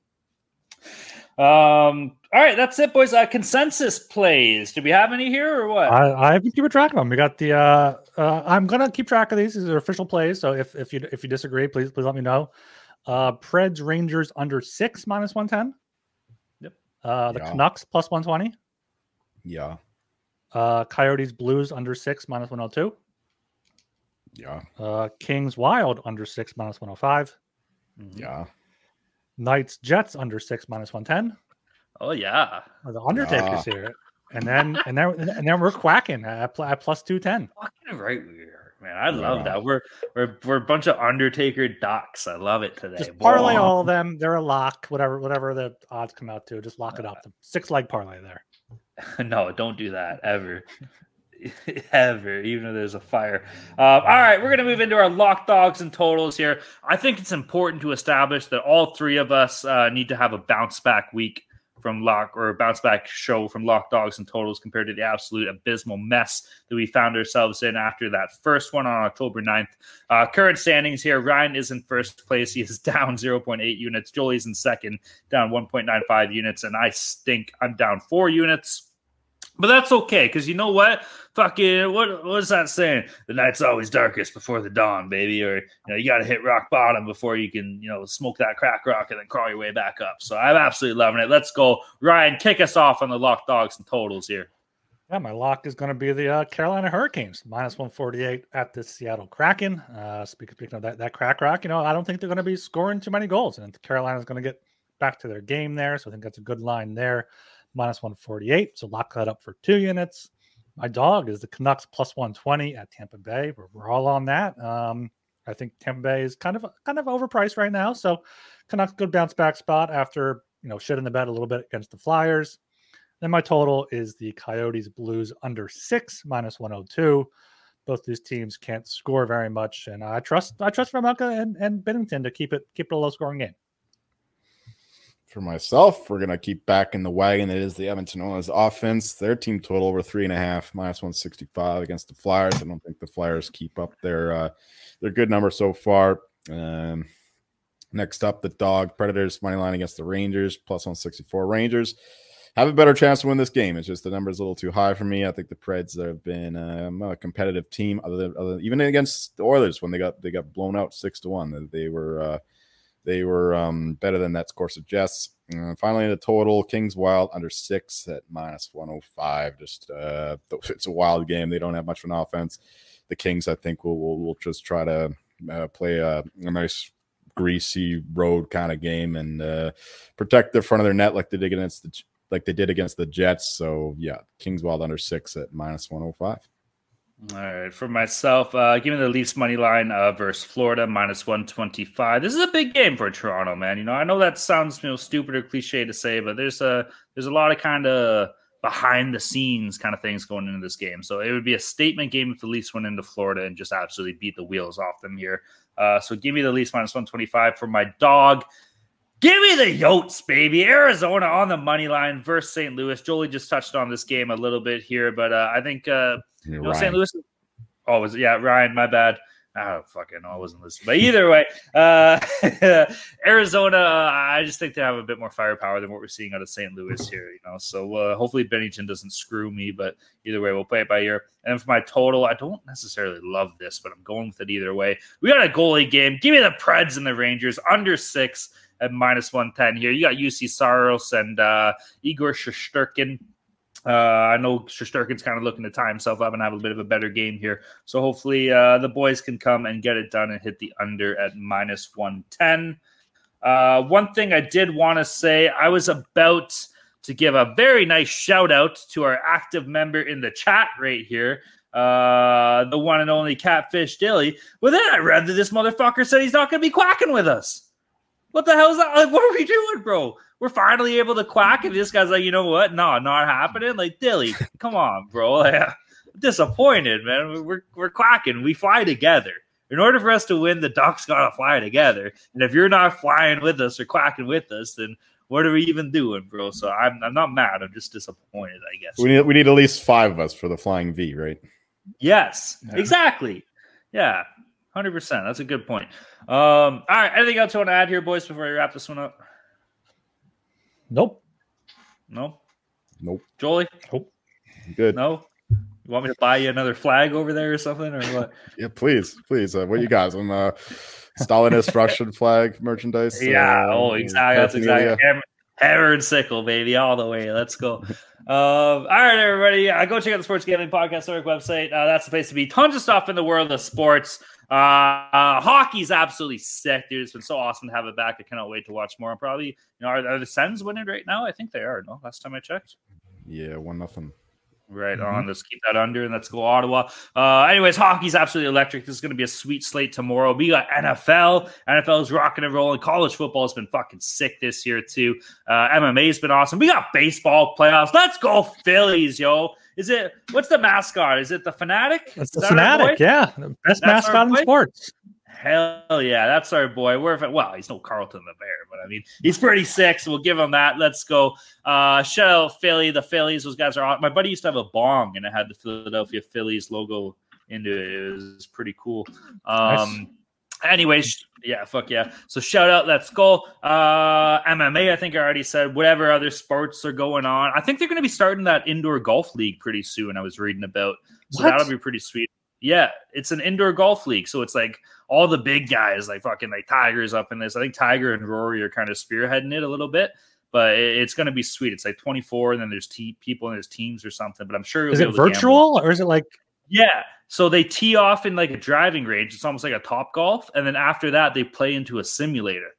Um, all right, that's it, boys. Uh, consensus plays. Do we have any here or what? I, I've been keeping track of them. We got the. Uh, uh, I'm gonna keep track of these. These are official plays. So if if you if you disagree, please please let me know. Uh, Preds Rangers under six minus one ten. Yep. Uh, the yeah. Canucks plus one twenty. Yeah. Uh, Coyotes Blues under six minus one hundred two. Yeah. Uh, Kings Wild under six minus one hundred oh five. Yeah. Knights Jets under six minus one ten. Oh yeah, the Undertaker's yeah. here, and then and then and then we're quacking at, at plus two ten. Fucking right we are, man. I love yeah. that. We're we're we're a bunch of Undertaker ducks. I love it today. Just parlay Whoa. all of them. They're a lock. Whatever whatever the odds come out to, just lock it up. The six leg parlay there. no, don't do that ever. ever, even if there's a fire. Uh, all right, we're going to move into our lock dogs and totals here. I think it's important to establish that all three of us uh, need to have a bounce back week from lock or bounce back show from lock dogs and totals compared to the absolute abysmal mess that we found ourselves in after that first one on October 9th. Uh, current standings here Ryan is in first place. He is down 0.8 units. Jolie's in second, down 1.95 units. And I stink. I'm down four units. But that's okay, because you know what? Fucking what what's that saying? The night's always darkest before the dawn, baby. Or you know, you gotta hit rock bottom before you can, you know, smoke that crack rock and then crawl your way back up. So I'm absolutely loving it. Let's go. Ryan, kick us off on the lock dogs and totals here. Yeah, my lock is going to be the uh, Carolina Hurricanes minus 148 at the Seattle Kraken. Uh, speaking, speaking of that, that crack rock, you know, I don't think they're going to be scoring too many goals, and Carolina's going to get back to their game there. So I think that's a good line there minus 148. So lock that up for two units. My dog is the Canucks plus 120 at Tampa Bay. We're, we're all on that. Um, I think Tampa Bay is kind of kind of overpriced right now. So Canucks good bounce back spot after you know shit in the bed a little bit against the Flyers. Then my total is the Coyotes Blues under six minus 102. Both these teams can't score very much, and I trust I trust Vejmelka and, and Binnington to keep it keep it a low scoring game for myself, we're gonna keep back in the wagon that is the Edmonton Oilers offense. Their team total over three and a half, minus one sixty five against the Flyers. I don't think the Flyers keep up their uh, their good number so far. Um, next up, the Dog Predators money line against the Rangers, plus one sixty four. Rangers have a better chance to win this game. It's just the number is a little too high for me. I think the Preds have been um, a competitive team, other than, other than, even against the Oilers when they got they got blown out six to one. They were uh, they were um, better than that score suggests. Uh, finally, the total Kings Wild under six at minus 105. Just uh, it's a wild game. They don't have much of an offense. The Kings, I think, will will, will just try to uh, play a, a, nice greasy road kind of game and uh, protect the front of their net like they did against the like they did against the Jets. So yeah, Kings Wild under six at minus 105. All right, for myself, uh, give me the Leafs money line uh, versus Florida minus one twenty five. This is a big game for Toronto, man. You know, I know that sounds you know stupid or cliche to say, but there's a there's a lot of kind of behind the scenes kind of things going into this game. So it would be a statement game if the Leafs went into Florida and just absolutely beat the wheels off them here. Uh, so give me the Leafs minus one twenty five for my dog. Give me the Yotes, baby. Arizona on the money line versus St. Louis. Jolie just touched on this game a little bit here, but uh, I think uh, you know, St. Louis. Oh, was it? yeah, Ryan. My bad. I fucking know. I wasn't listening. But either way, uh, Arizona, I just think they have a bit more firepower than what we're seeing out of St. Louis here. You know, so uh, hopefully Binnington doesn't screw me. But either way, we'll play it by ear. And for my total, I don't necessarily love this, but I'm going with it either way. We got a goalie game. Give me the Preds and the Rangers under six at minus 110 here. You got Juuse Saros and uh, Igor Shesterkin. Uh, I know Shesterkin's kind of looking to tie himself up and have a bit of a better game here. So hopefully uh, the boys can come and get it done and hit the under at minus 110. Uh, one thing I did want to say, I was about to give a very nice shout out to our active member in the chat right here, uh, the one and only Catfish Dilly. Well, then I read that this motherfucker said he's not going to be quacking with us. What the hell is that? Like, what are we doing, bro? we're finally able to quack, and this guy's like, you know what? No, not happening. Like Dilly, come on, bro. Like, disappointed, man. We're we're quacking. We fly together. In order for us to win, the Ducks gotta fly together. And if you're not flying with us or quacking with us, then what are we even doing, bro? So I'm I'm not mad. I'm just disappointed, I guess. We need we need at least five of us for the flying V, right? Yes, yeah. exactly. Yeah, hundred percent. That's a good point. Um, all right. Anything else you want to add here, boys, before we wrap this one up? Nope. No. Nope. Jolie. Nope. Good. No. You want me to buy you another flag over there or something, or what? yeah, please, please. Uh, what you got? Some uh, Stalinist Russian flag merchandise. Yeah. Uh, oh, exactly. That's exactly. Hammer, hammer and sickle, baby, all the way. Let's go. Um, all right, everybody. Uh, go check out the Sports Gambling Podcast Network website. Uh, that's the place to be. Tons of stuff in the world of sports. Uh, hockey's absolutely sick, dude. It's been so awesome to have it back. I cannot wait to watch more. I'm probably, you know, are, are the Sens winning right now? I think they are. No, last time I checked. Yeah, one nothing. Right mm-hmm. on. Let's keep that under and let's go Ottawa. Uh, anyways, hockey's absolutely electric. This is going to be a sweet slate tomorrow. We got NFL. NFL is rocking and rolling. College football has been fucking sick this year too. Uh, MMA's been awesome. We got baseball playoffs. Let's go Phillies, yo. Is it what's the mascot? Is it the Phanatic? It's the Phanatic, yeah. The best That's mascot in sports. Hell yeah, that's our boy. We're well, he's no Carlton the Bear, but I mean he's pretty sick, so we'll give him that. Let's go. Uh shout out Philly. The Phillies, those guys are my buddy used to have a bong and it had the Philadelphia Phillies logo into it. It was pretty cool. Um nice. Anyways, yeah, fuck yeah. So shout out, let's go. Uh MMA, I think I already said whatever other sports are going on. I think they're gonna be starting that indoor golf league pretty soon. I was reading about. So what? that'll be pretty sweet. Yeah, it's an indoor golf league, so it's like all the big guys, like fucking like Tigers up in this. I think Tiger and Rory are kind of spearheading it a little bit, but it's going to be sweet. It's like 24, and then there's te- people and there's teams or something. But I'm sure is it virtual or is it like? Yeah, so they tee off in like a driving range. It's almost like a top golf, and then after that they play into a simulator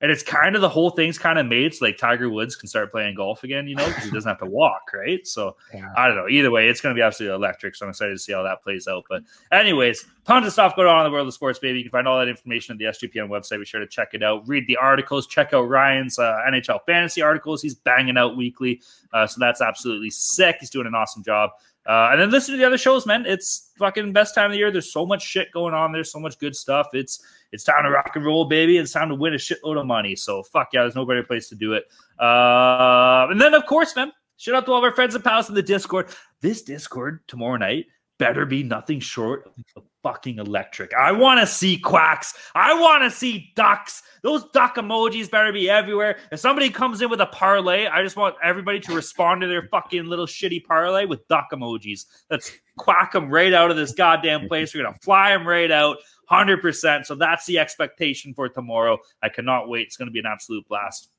and it's kind of the whole thing's kind of made so like Tiger Woods can start playing golf again, you know, because he doesn't have to walk, right? So yeah. I don't know. Either way, it's going to be absolutely electric. So I'm excited to see how that plays out. But anyways, tons of stuff going on in the world of sports, baby. You can find all that information on the SGPN website. Be sure to check it out. Read the articles. Check out Ryan's uh, NHL fantasy articles. He's banging out weekly, uh, so that's absolutely sick. He's doing an awesome job. Uh, and then listen to the other shows, man. It's fucking best time of the year. There's so much shit going on. There's so much good stuff. It's it's time to rock and roll, baby. It's time to win a shitload of money. So fuck yeah, there's no better place to do it. Uh, and then of course, man, shout out to all of our friends and pals in the Discord. This Discord tomorrow night better be nothing short of fucking electric. I want to see quacks. I want to see ducks. Those duck emojis better be everywhere. If somebody comes in with a parlay, I just want everybody to respond to their fucking little shitty parlay with duck emojis. Let's quack them right out of this goddamn place. We're going to fly them right out 100%. So that's the expectation for tomorrow. I cannot wait. It's going to be an absolute blast.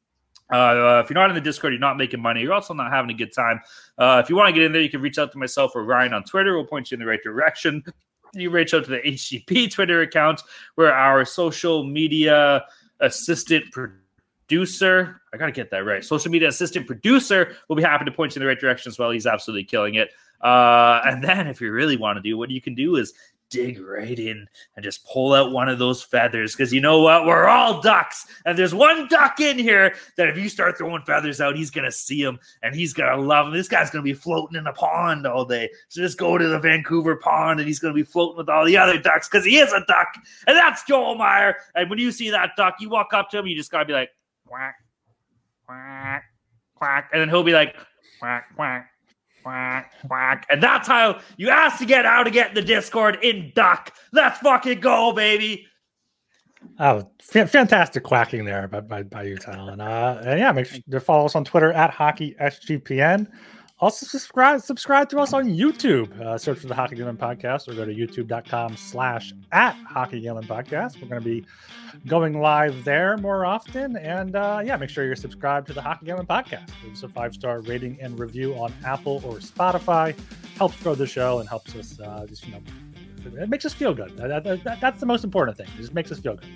Uh, if you're not in the Discord, you're not making money. You're also not having a good time. Uh, if you want to get in there, you can reach out to myself or Ryan on Twitter. We'll point you in the right direction. You reach out to the HGP Twitter account, where our social media assistant producer, I got to get that right, social media assistant producer will be happy to point you in the right direction as well. He's absolutely killing it. Uh, and then if you really want to do, what you can do is dig right in and just pull out one of those feathers because you know what? We're all ducks. And there's one duck in here that if you start throwing feathers out, he's to see them and he's to love them. This guy's to be floating in the pond all day. So just go to the Vancouver pond and he's to be floating with all the other ducks because he is a duck. And that's Joel Meyer. And when you see that duck, you walk up to him, you just got to be like, quack, quack, quack. And then he'll be like, quack, quack quack, quack. And that's how you ask to get out to get the Discord in Duck. Let's fucking go, baby. Oh, f- fantastic quacking there by, by, by you, Talon. Uh, and yeah, make sure to follow us on Twitter at Hockey SGPN. Also, subscribe subscribe to us on YouTube. Uh, search for the Hockey Gambling Podcast or go to youtube.com slash at Hockey Gambling Podcast. We're going to be going live there more often. And uh, yeah, make sure you're subscribed to the Hockey Gambling Podcast. Give us a five star rating and review on Apple or Spotify. Helps grow the show and helps us uh, just, you know, it makes us feel good. That, that, that's the most important thing. It just makes us feel good.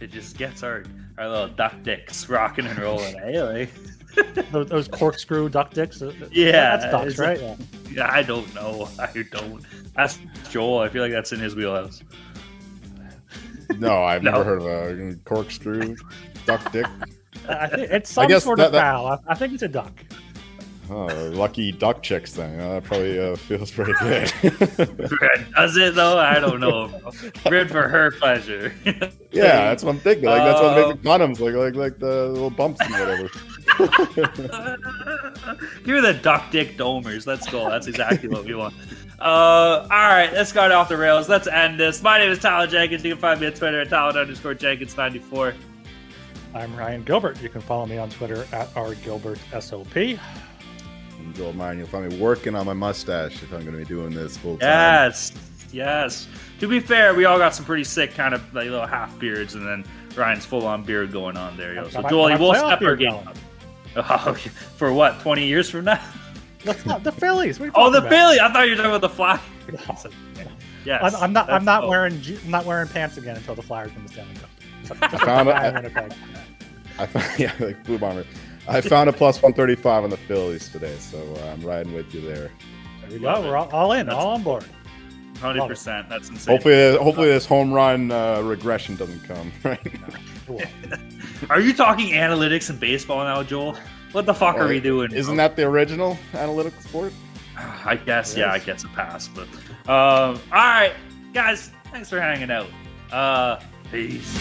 It just gets our, our little duck dicks rocking and rolling, eh? Like those, those, corkscrew duck dicks. Uh, yeah, that's ducks, right? Yeah. yeah. I don't know. I don't. That's Joel. I feel like that's in his wheelhouse. No, I've no. never heard of a corkscrew duck dick. I think it's some sort that, of fowl. I, I think it's a duck. Oh, lucky duck chicks thing. that probably uh, feels pretty good. Does it though? I don't know. Good for her pleasure. yeah, that's what I'm thinking. Like that's what makes condoms like like like the little bumps and whatever. Give me the duck dick domers. Let's go. That's exactly what we want. Uh, all right, let's go off the rails. Let's end this. My name is Talon Jenkins. You can find me on Twitter at Tyler underscore Jenkins94. I'm Ryan Gilbert. You can follow me on Twitter at rgilbertsop. Joel Martin. You'll find me working on my mustache if I'm going to be doing this full time. Yes, yes. To be fair, we all got some pretty sick kind of like little half beards, and then Ryan's full on beard going on there. Yo. So Joel, you will step our game up. Oh, for what? Twenty years from now? That's not the Phillies. oh, the Phillies! I thought you were talking about the Flyers. yes, I'm, I'm not. I'm not all. wearing. I'm not wearing pants again until the Flyers win the Stanley Cup. I found it. I found yeah, like Blue Bomber. I found a plus 135 on the Phillies today, so uh, I'm riding with you there. There we go. We're all, all in, That's, all on board. Hundred percent. That's insane. Hopefully, hopefully this home run uh, regression doesn't come. Right. Are you talking analytics in baseball now, Joel? What the fuck are we doing? Isn't that the original analytical sport? I guess. Yeah, I guess a pass. But um, all right, guys. Thanks for hanging out. Uh, peace.